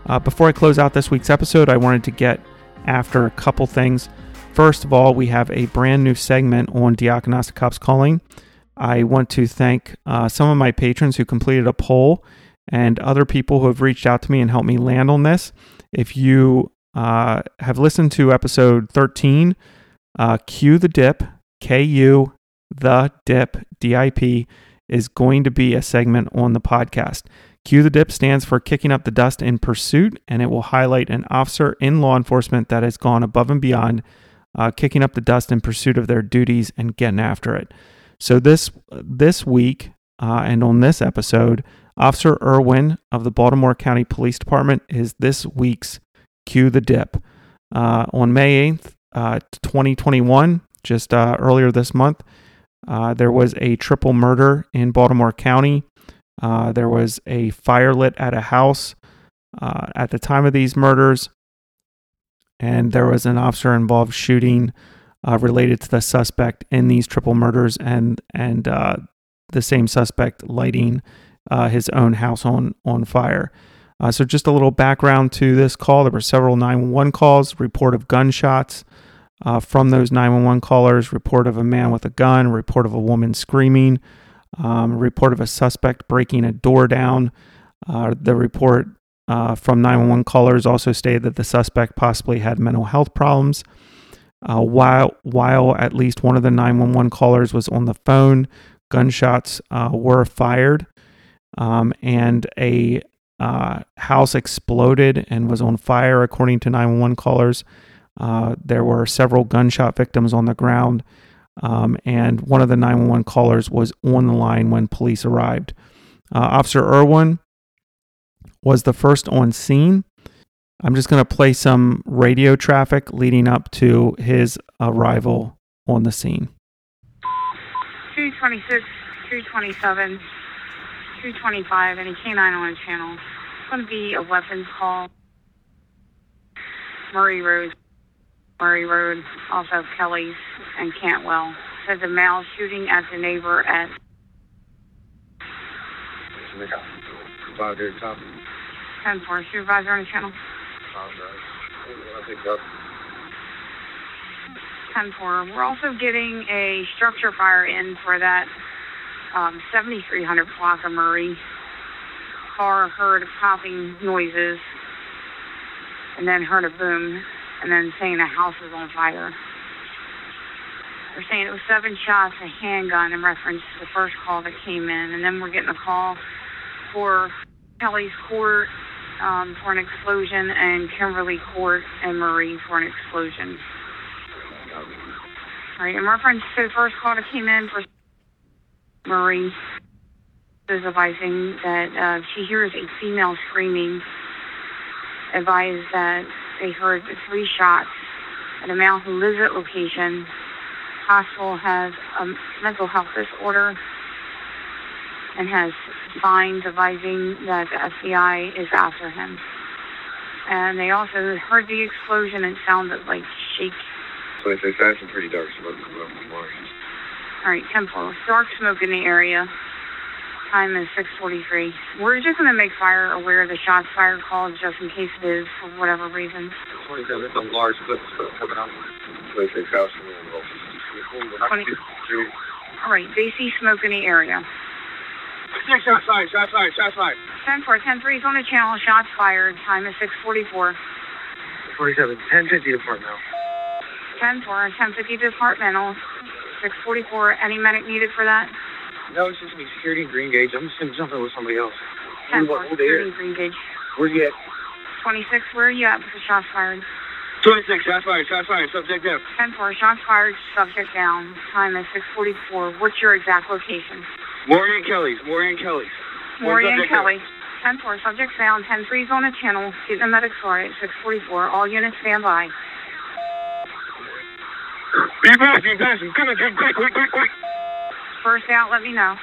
Uh, before I close out this week's episode, I wanted to get after a couple things. First of all, we have a brand new segment on Diagnostic Cops Calling. I want to thank uh, some of my patrons who completed a poll and other people who have reached out to me and helped me land on this. If you uh, have listened to episode 13, uh, Cue the Dip, K U the dip dip is going to be a segment on the podcast. Cue the dip stands for kicking up the dust in pursuit and it will highlight an officer in law enforcement that has gone above and beyond uh, kicking up the dust in pursuit of their duties and getting after it. So this this week uh, and on this episode officer irwin of the baltimore county police department is this week's cue the dip. Uh, on may 8th uh, 2021 just uh, earlier this month uh, there was a triple murder in Baltimore County. Uh, there was a fire lit at a house uh, at the time of these murders, and there was an officer involved shooting uh, related to the suspect in these triple murders, and and uh, the same suspect lighting his own house on on fire. so, just a little background to this call: there were several 911 calls, report of gunshots. Uh, from those 911 callers, report of a man with a gun, report of a woman screaming, um, report of a suspect breaking a door down. Uh, the report uh, from 911 callers also stated that the suspect possibly had mental health problems. Uh, while while at least one of the 911 callers was on the phone, gunshots uh, were fired, um, and a uh, house exploded and was on fire, according to 911 callers. Uh, there were several gunshot victims on the ground, um, and one of the 911 callers was on the line when police arrived. Uh, Officer Irwin was the first on scene. I'm just going to play some radio traffic leading up to his arrival on the scene. 226, 227, 225, any K9 on the channel. It's going to be a weapons call. Murray Road. Murray Road, also Kelly's and Cantwell. Says a male shooting at the neighbor at Supervisor top. 10 4. Supervisor on the channel. I think up. 10 4. We're also getting a structure fire in for that um, 7300 block of Murray. Car heard popping noises and then heard a boom and then saying a house is on fire. They're saying it was seven shots, a handgun in reference to the first call that came in, and then we're getting a call for Kelly's Court um, for an explosion and Kimberly Court and Marie for an explosion. All right, in reference to the first call that came in for Murray, is advising that uh, she hears a female screaming. Advised that they heard three shots. An male who lives at location. Hospital has a mental health disorder and has signs advising that the FBI is after him. And they also heard the explosion and sounded like shake. So they that's some pretty dark smoke coming up from All right, tempo. Dark smoke in the area. Time is 6:43. We're just going to make fire aware of the shots fired calls just in case it is for whatever reason. 27, it's a large clip coming out. 26 house from the Twenty- All right, they see smoke in the area. Six outside, shots fired, shots fired. 10 4, 10 3 is on the channel. Shots fired. Time is 6:44. 27, 1050 apart now. 10 4, 1050 departmental. 644. Any medic needed for that? No, it's just me. Security and Green Gage. I'm just gonna jump in jumping with somebody else. 10 Who- 4, security at? green gauge. Where's he at? 26, where are you at with the shots fired? 26. Shots fired. Shots fired. Subject down. 10 4, shots fired, subject down. Time is 644. What's your exact location? Morgan Kelly's. Morgan Kelly's. One Maury and subject down. Kelly. 10 4, subject down. 10 3 is on a channel. Get the medics for it. 644. All units stand by. Be fast. Be fast. On. Come quick. Quick. Quick. Quick. First out, let me know.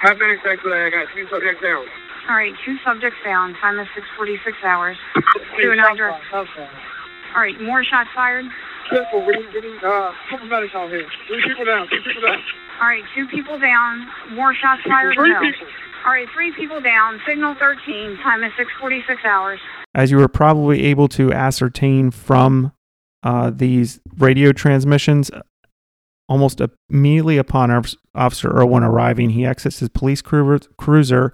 Half minute sex but I got two subjects down. All right, two subjects down. Time is 646 hours. To an address. All right, more shots fired. Careful. We're getting uh, couple medics out here. Three people down. Three people down. All right, two people down. More shots fired Three no? people. All right, three people down. Signal 13. Time is 646 hours. As you were probably able to ascertain from uh, these radio transmissions, almost immediately upon Officer Irwin arriving, he exits his police cruiser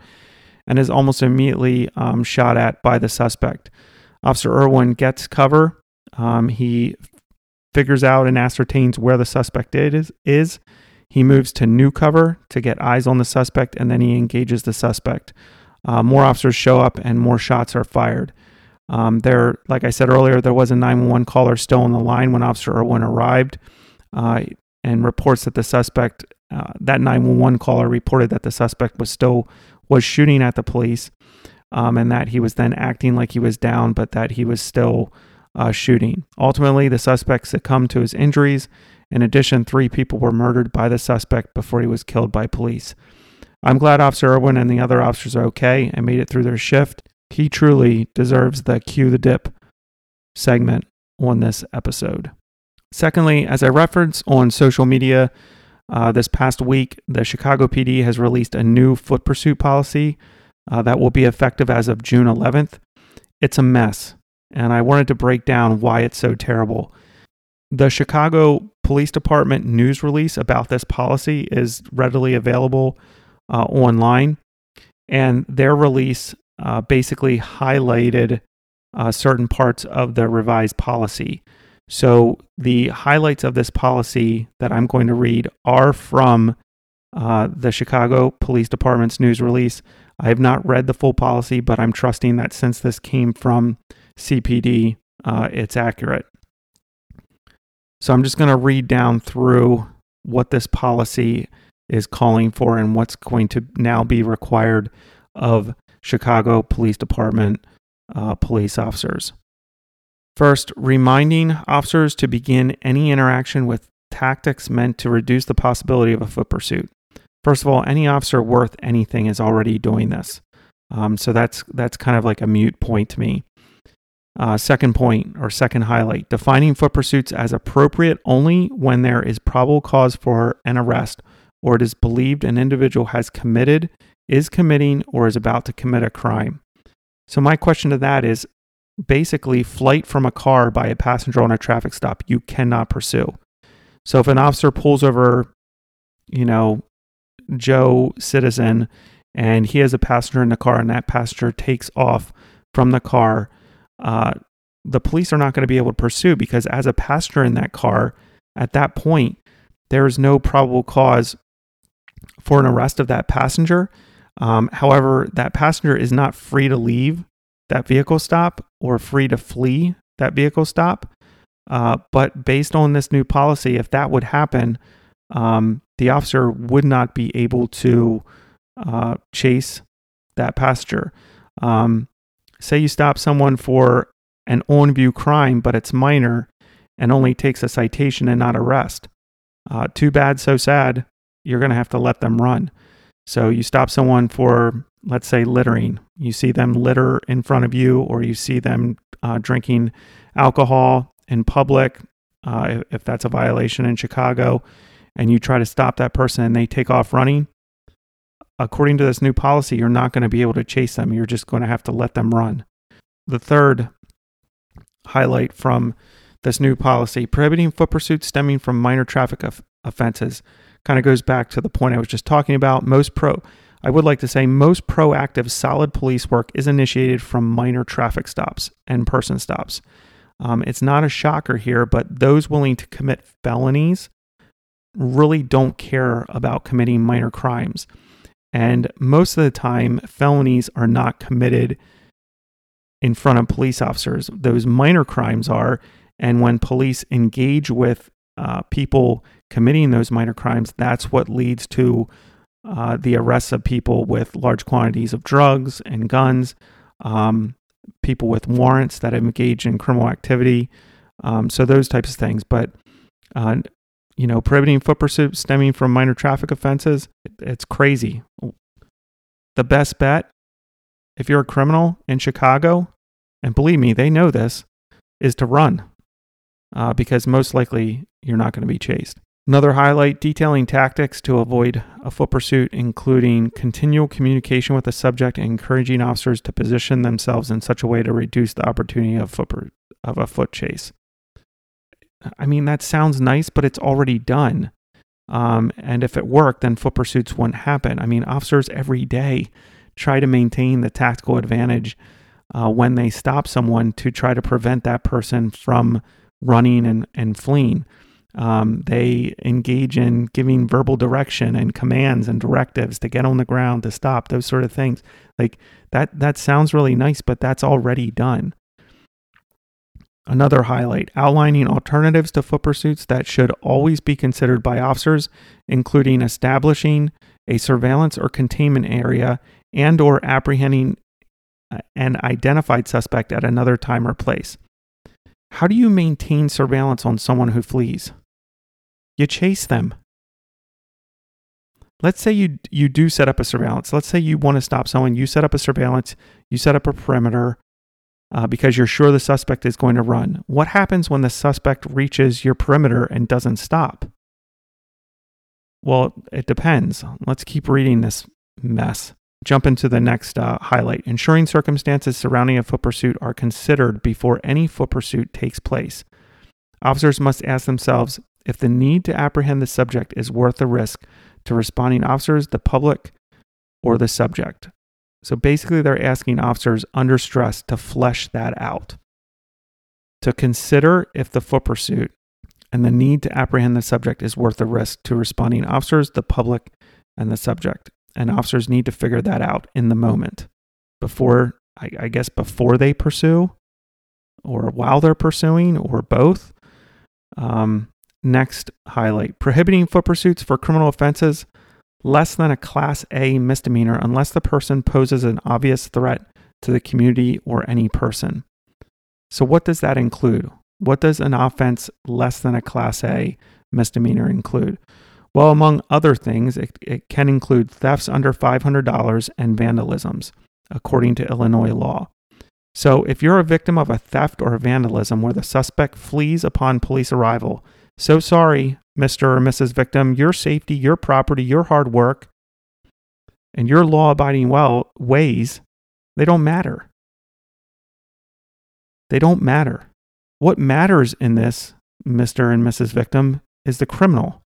and is almost immediately um, shot at by the suspect. Officer Irwin gets cover. Um, he figures out and ascertains where the suspect is, is. He moves to new cover to get eyes on the suspect, and then he engages the suspect. Uh, more officers show up, and more shots are fired. Um, there, like I said earlier, there was a 911 caller still on the line when Officer Irwin arrived, uh, and reports that the suspect, uh, that 911 caller reported that the suspect was still was shooting at the police, um, and that he was then acting like he was down, but that he was still uh, shooting. Ultimately, the suspect succumbed to his injuries. In addition, three people were murdered by the suspect before he was killed by police. I'm glad Officer Irwin and the other officers are okay and made it through their shift. He truly deserves the cue the dip segment on this episode. Secondly, as I referenced on social media uh, this past week, the Chicago PD has released a new foot pursuit policy uh, that will be effective as of June 11th. It's a mess, and I wanted to break down why it's so terrible. The Chicago Police Department news release about this policy is readily available uh, online, and their release uh, basically highlighted uh, certain parts of the revised policy. So, the highlights of this policy that I'm going to read are from uh, the Chicago Police Department's news release. I have not read the full policy, but I'm trusting that since this came from CPD, uh, it's accurate. So, I'm just going to read down through what this policy is calling for and what's going to now be required of Chicago Police Department uh, police officers. First, reminding officers to begin any interaction with tactics meant to reduce the possibility of a foot pursuit. First of all, any officer worth anything is already doing this, um, so that's that's kind of like a mute point to me. Uh, second point or second highlight: defining foot pursuits as appropriate only when there is probable cause for an arrest, or it is believed an individual has committed, is committing, or is about to commit a crime. So my question to that is basically flight from a car by a passenger on a traffic stop you cannot pursue. So if an officer pulls over, you know, Joe citizen and he has a passenger in the car and that passenger takes off from the car, uh, the police are not going to be able to pursue because as a passenger in that car, at that point, there is no probable cause for an arrest of that passenger. Um, however, that passenger is not free to leave that vehicle stop or free to flee that vehicle stop. Uh, but based on this new policy, if that would happen, um, the officer would not be able to uh, chase that passenger. Um, say you stop someone for an on view crime, but it's minor and only takes a citation and not arrest. Uh, too bad, so sad. You're going to have to let them run. So you stop someone for, let's say, littering. You see them litter in front of you, or you see them uh, drinking alcohol in public, uh, if, that's a violation in Chicago, and you try to stop that person and they take off running. According to this new policy, you're not going to be able to chase them. You're just going to have to let them run. The third highlight from this new policy prohibiting foot pursuits stemming from minor traffic of- offenses kind of goes back to the point I was just talking about. Most pro, I would like to say, most proactive, solid police work is initiated from minor traffic stops and person stops. Um, it's not a shocker here, but those willing to commit felonies really don't care about committing minor crimes. And most of the time, felonies are not committed in front of police officers. Those minor crimes are. And when police engage with uh, people committing those minor crimes, that's what leads to uh, the arrests of people with large quantities of drugs and guns, um, people with warrants that have engaged in criminal activity. Um, so those types of things. But uh, you know, prohibiting foot pursuit stemming from minor traffic offenses, it's crazy. The best bet, if you're a criminal in Chicago, and believe me, they know this, is to run uh, because most likely you're not going to be chased. Another highlight detailing tactics to avoid a foot pursuit, including continual communication with the subject and encouraging officers to position themselves in such a way to reduce the opportunity of, foot, of a foot chase. I mean, that sounds nice, but it's already done. Um, and if it worked, then foot pursuits wouldn't happen. I mean, officers every day try to maintain the tactical advantage uh, when they stop someone to try to prevent that person from running and, and fleeing. Um, they engage in giving verbal direction and commands and directives to get on the ground, to stop, those sort of things. Like that, that sounds really nice, but that's already done. Another highlight outlining alternatives to foot pursuits that should always be considered by officers, including establishing a surveillance or containment area and or apprehending an identified suspect at another time or place. How do you maintain surveillance on someone who flees? You chase them. Let's say you you do set up a surveillance. Let's say you want to stop someone. You set up a surveillance. You set up a perimeter uh, because you're sure the suspect is going to run. What happens when the suspect reaches your perimeter and doesn't stop? Well, it depends. Let's keep reading this mess. Jump into the next uh, highlight. Ensuring circumstances surrounding a foot pursuit are considered before any foot pursuit takes place. Officers must ask themselves if the need to apprehend the subject is worth the risk to responding officers, the public, or the subject. So basically, they're asking officers under stress to flesh that out, to consider if the foot pursuit and the need to apprehend the subject is worth the risk to responding officers, the public, and the subject. And officers need to figure that out in the moment before, I, I guess, before they pursue or while they're pursuing or both. Um, Next highlight prohibiting foot pursuits for criminal offenses less than a Class A misdemeanor unless the person poses an obvious threat to the community or any person. So, what does that include? What does an offense less than a Class A misdemeanor include? Well, among other things, it, it can include thefts under $500 and vandalisms, according to Illinois law. So, if you're a victim of a theft or a vandalism where the suspect flees upon police arrival, so sorry, Mr. or Mrs. Victim. Your safety, your property, your hard work, and your law abiding well ways, they don't matter. They don't matter. What matters in this, Mr. and Mrs. Victim, is the criminal.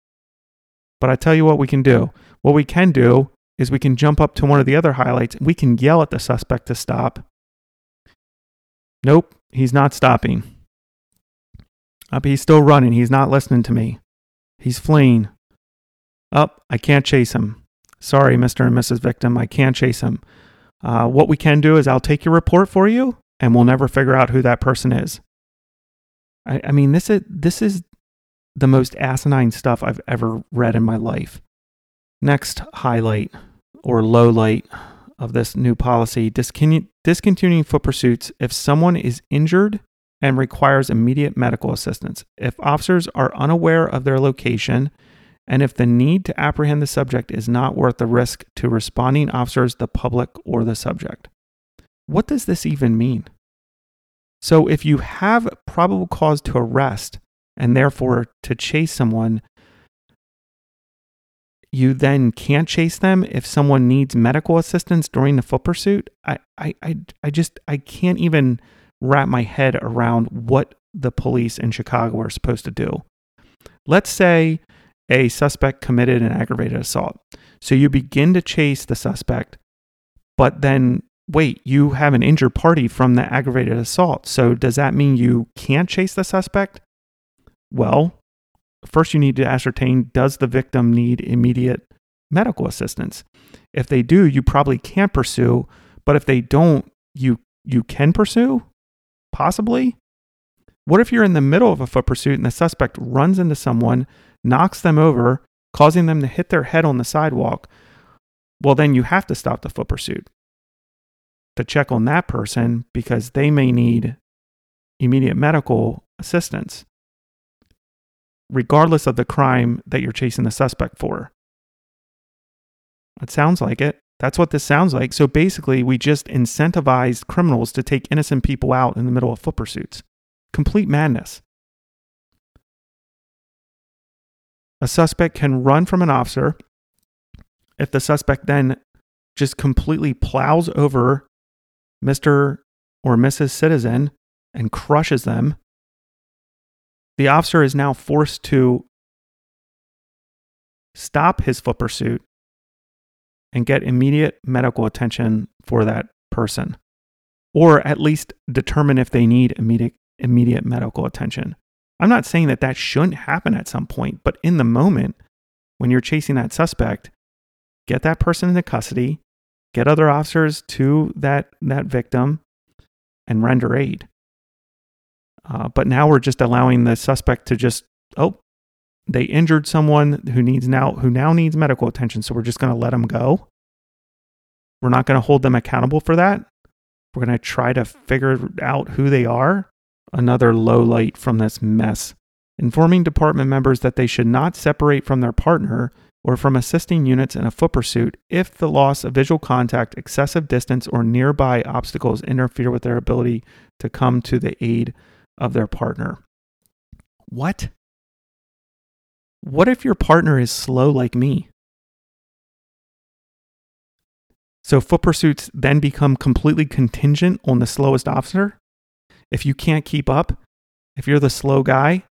But I tell you what we can do. What we can do is we can jump up to one of the other highlights. And we can yell at the suspect to stop. Nope, he's not stopping. Up, he's still running. He's not listening to me. He's fleeing. Up, I can't chase him. Sorry, Mr. and Mrs. Victim, I can't chase him. Uh, what we can do is I'll take your report for you, and we'll never figure out who that person is. I, I mean, this is this is the most asinine stuff I've ever read in my life. Next highlight or low light of this new policy discontinu- discontinuing foot pursuits if someone is injured and requires immediate medical assistance. If officers are unaware of their location, and if the need to apprehend the subject is not worth the risk to responding officers, the public, or the subject. What does this even mean? So, if you have probable cause to arrest and therefore to chase someone, you then can't chase them if someone needs medical assistance during the foot pursuit. I, I, I, I just I can't even wrap my head around what the police in Chicago are supposed to do. Let's say a suspect committed an aggravated assault. So you begin to chase the suspect, but then wait, you have an injured party from the aggravated assault. So does that mean you can't chase the suspect? Well, first you need to ascertain does the victim need immediate medical assistance? If they do, you probably can't pursue, but if they don't, you you can pursue? Possibly? What if you're in the middle of a foot pursuit and the suspect runs into someone, knocks them over, causing them to hit their head on the sidewalk? Well, then you have to stop the foot pursuit to check on that person because they may need immediate medical assistance, regardless of the crime that you're chasing the suspect for. It sounds like it. That's what this sounds like. So basically, we just incentivized criminals to take innocent people out in the middle of foot pursuits. Complete madness. A suspect can run from an officer if the suspect then just completely plows over Mr. or Mrs. Citizen and crushes them. The officer is now forced to stop his foot pursuit and get immediate medical attention for that person, or at least determine if they need immediate, immediate medical attention. I'm not saying that that shouldn't happen at some point, but in the moment, when you're chasing that suspect, get that person into custody, get other officers to that, that victim, and render aid. Uh, but now we're just allowing the suspect to just, oh, they injured someone who needs now who now needs medical attention so we're just going to let them go. We're not going to hold them accountable for that. We're going to try to figure out who they are. Another low light from this mess. Informing department members that they should not separate from their partner or from assisting units in a foot pursuit if the loss of visual contact excessive distance or nearby obstacles interfere with their ability to come to the aid of their partner. What what if your partner is slow like me? So foot pursuits then become completely contingent on the slowest officer? If you can't keep up, if you're the slow guy,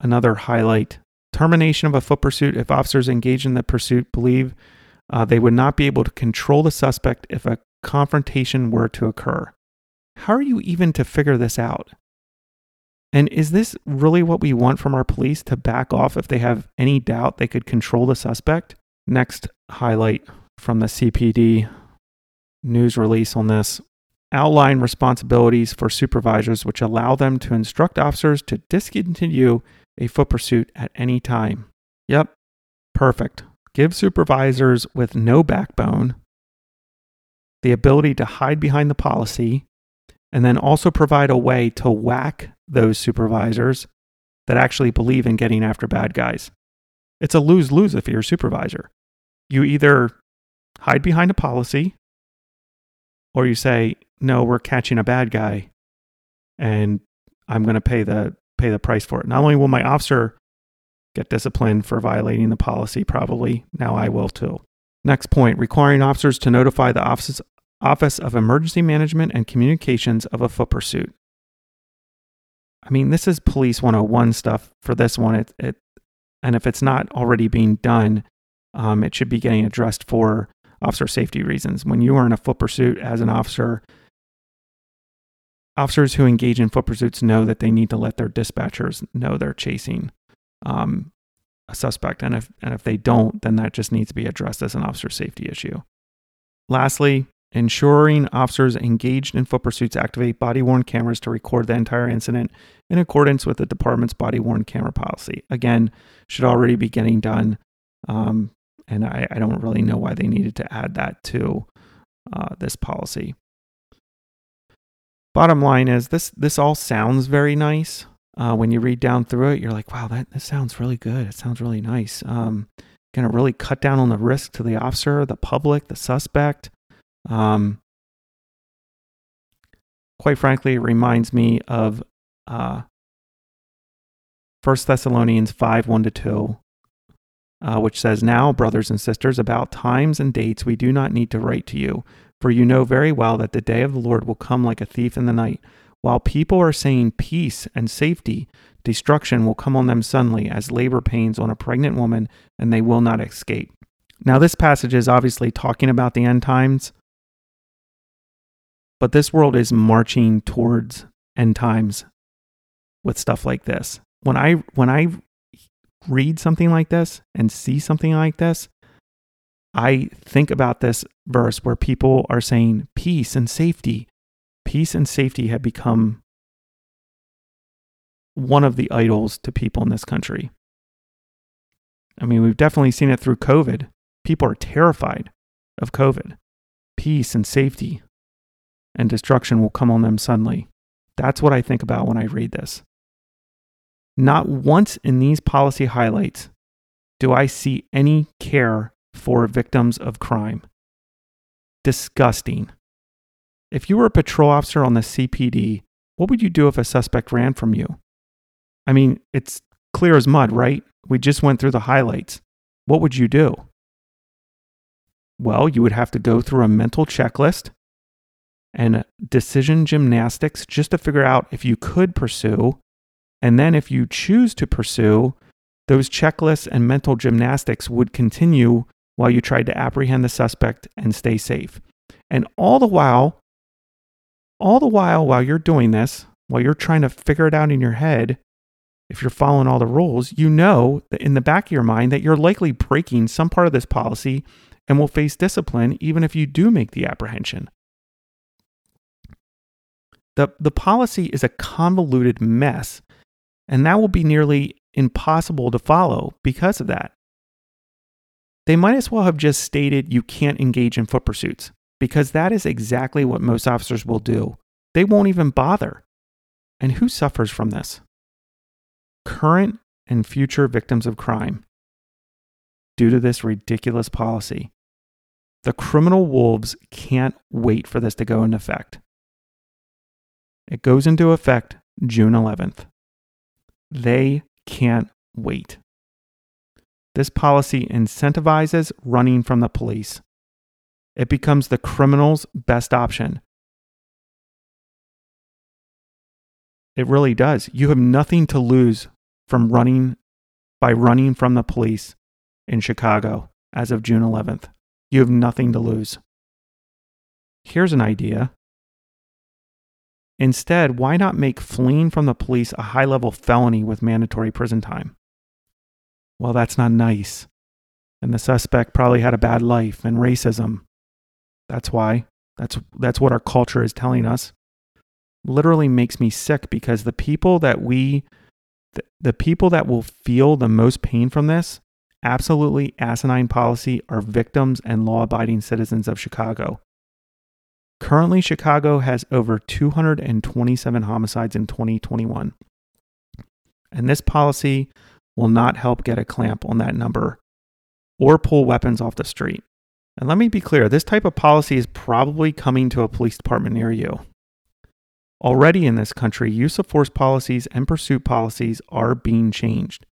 another highlight. Termination of a foot pursuit if officers engaged in the pursuit believe uh, they would not be able to control the suspect if a confrontation were to occur. How are you even to figure this out? And is this really what we want from our police to back off if they have any doubt they could control the suspect? Next highlight from the CPD news release on this outline responsibilities for supervisors which allow them to instruct officers to discontinue a foot pursuit at any time. Yep, perfect. Give supervisors with no backbone the ability to hide behind the policy and then also provide a way to whack those supervisors that actually believe in getting after bad guys. It's a lose lose if you're a supervisor. You either hide behind a policy or you say, no, we're catching a bad guy and I'm going to pay the pay the price for it. Not only will my officer get disciplined for violating the policy, probably now I will too. Next point requiring officers to notify the office, Office of Emergency Management and Communications of a foot pursuit. I mean, this is police 101 stuff for this one. It, it and if it's not already being done, um, it should be getting addressed for officer safety reasons. When you are in a foot pursuit as an officer, officers who engage in foot pursuits know that they need to let their dispatchers know they're chasing um, a suspect, and if and if they don't, then that just needs to be addressed as an officer safety issue. Lastly, ensuring officers engaged in foot pursuits activate body worn cameras to record the entire incident in accordance with the department's body worn camera policy. Again, should already be getting done. Um, and I, I, don't really know why they needed to add that to uh, this policy. Bottom line is this this all sounds very nice. Uh, when you read down through it, you're like, wow, that this sounds really good. It sounds really nice. Um, going to really cut down on the risk to the officer, the public, the suspect. Um, quite frankly, it reminds me of uh, 1 Thessalonians 5 1 to 2, uh, which says, Now, brothers and sisters, about times and dates we do not need to write to you, for you know very well that the day of the Lord will come like a thief in the night. While people are saying peace and safety, destruction will come on them suddenly as labor pains on a pregnant woman, and they will not escape. Now, this passage is obviously talking about the end times, but this world is marching towards end times with stuff like this. When I when I read something like this and see something like this, I think about this verse where people are saying peace and safety. Peace and safety have become one of the idols to people in this country. I mean, we've definitely seen it through COVID. People are terrified of COVID. Peace and safety and destruction will come on them suddenly. That's what I think about when I read this. Not once in these policy highlights do I see any care for victims of crime. Disgusting. If you were a patrol officer on the CPD, what would you do if a suspect ran from you? I mean, it's clear as mud, right? We just went through the highlights. What would you do? Well, you would have to go through a mental checklist and decision gymnastics just to figure out if you could pursue. And then, if you choose to pursue, those checklists and mental gymnastics would continue while you tried to apprehend the suspect and stay safe. And all the while, all the while, while you're doing this, while you're trying to figure it out in your head, if you're following all the rules, you know that in the back of your mind that you're likely breaking some part of this policy and will face discipline even if you do make the apprehension. The, the policy is a convoluted mess, and that will be nearly impossible to follow because of that. They might as well have just stated you can't engage in foot pursuits, because that is exactly what most officers will do. They won't even bother. And who suffers from this? Current and future victims of crime due to this ridiculous policy. The criminal wolves can't wait for this to go into effect. It goes into effect June 11th. They can't wait. This policy incentivizes running from the police. It becomes the criminal's best option. It really does. You have nothing to lose from running by running from the police in Chicago as of June 11th. You have nothing to lose. Here's an idea Instead, why not make fleeing from the police a high level felony with mandatory prison time? Well, that's not nice. And the suspect probably had a bad life and racism. That's why. That's, that's what our culture is telling us. Literally makes me sick because the people that we, the, the people that will feel the most pain from this, absolutely asinine policy, are victims and law abiding citizens of Chicago. Currently, Chicago has over 227 homicides in 2021. And this policy will not help get a clamp on that number or pull weapons off the street. And let me be clear this type of policy is probably coming to a police department near you. Already in this country, use of force policies and pursuit policies are being changed.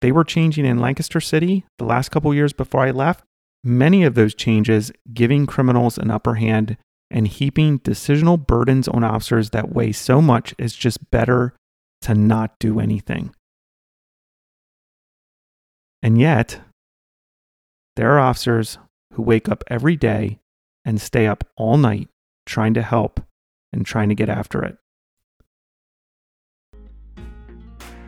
They were changing in Lancaster City the last couple years before I left. Many of those changes giving criminals an upper hand and heaping decisional burdens on officers that weigh so much is just better to not do anything. And yet, there are officers who wake up every day and stay up all night trying to help and trying to get after it.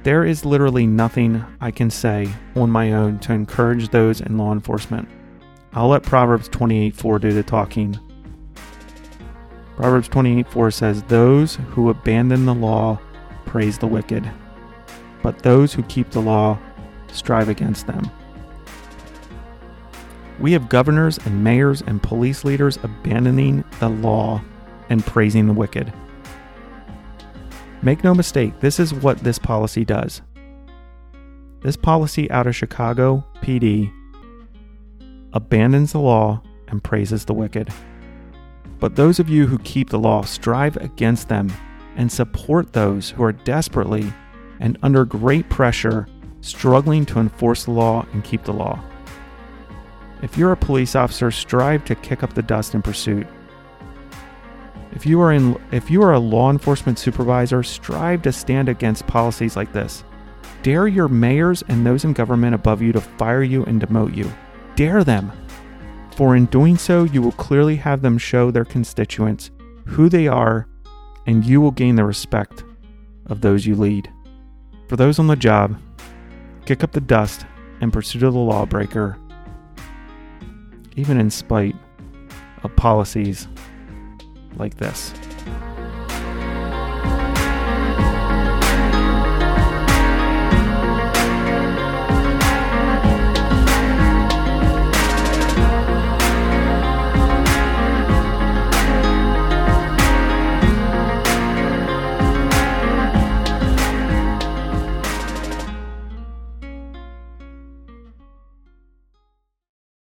There is literally nothing I can say on my own to encourage those in law enforcement. I'll let Proverbs 28 4 do the talking Proverbs 28 4 says, Those who abandon the law praise the wicked, but those who keep the law strive against them. We have governors and mayors and police leaders abandoning the law and praising the wicked. Make no mistake, this is what this policy does. This policy out of Chicago PD abandons the law and praises the wicked. But those of you who keep the law strive against them and support those who are desperately and under great pressure struggling to enforce the law and keep the law. If you're a police officer, strive to kick up the dust in pursuit. If you are in if you are a law enforcement supervisor, strive to stand against policies like this. Dare your mayors and those in government above you to fire you and demote you. Dare them for in doing so, you will clearly have them show their constituents who they are, and you will gain the respect of those you lead. For those on the job, kick up the dust in pursuit of the lawbreaker, even in spite of policies like this.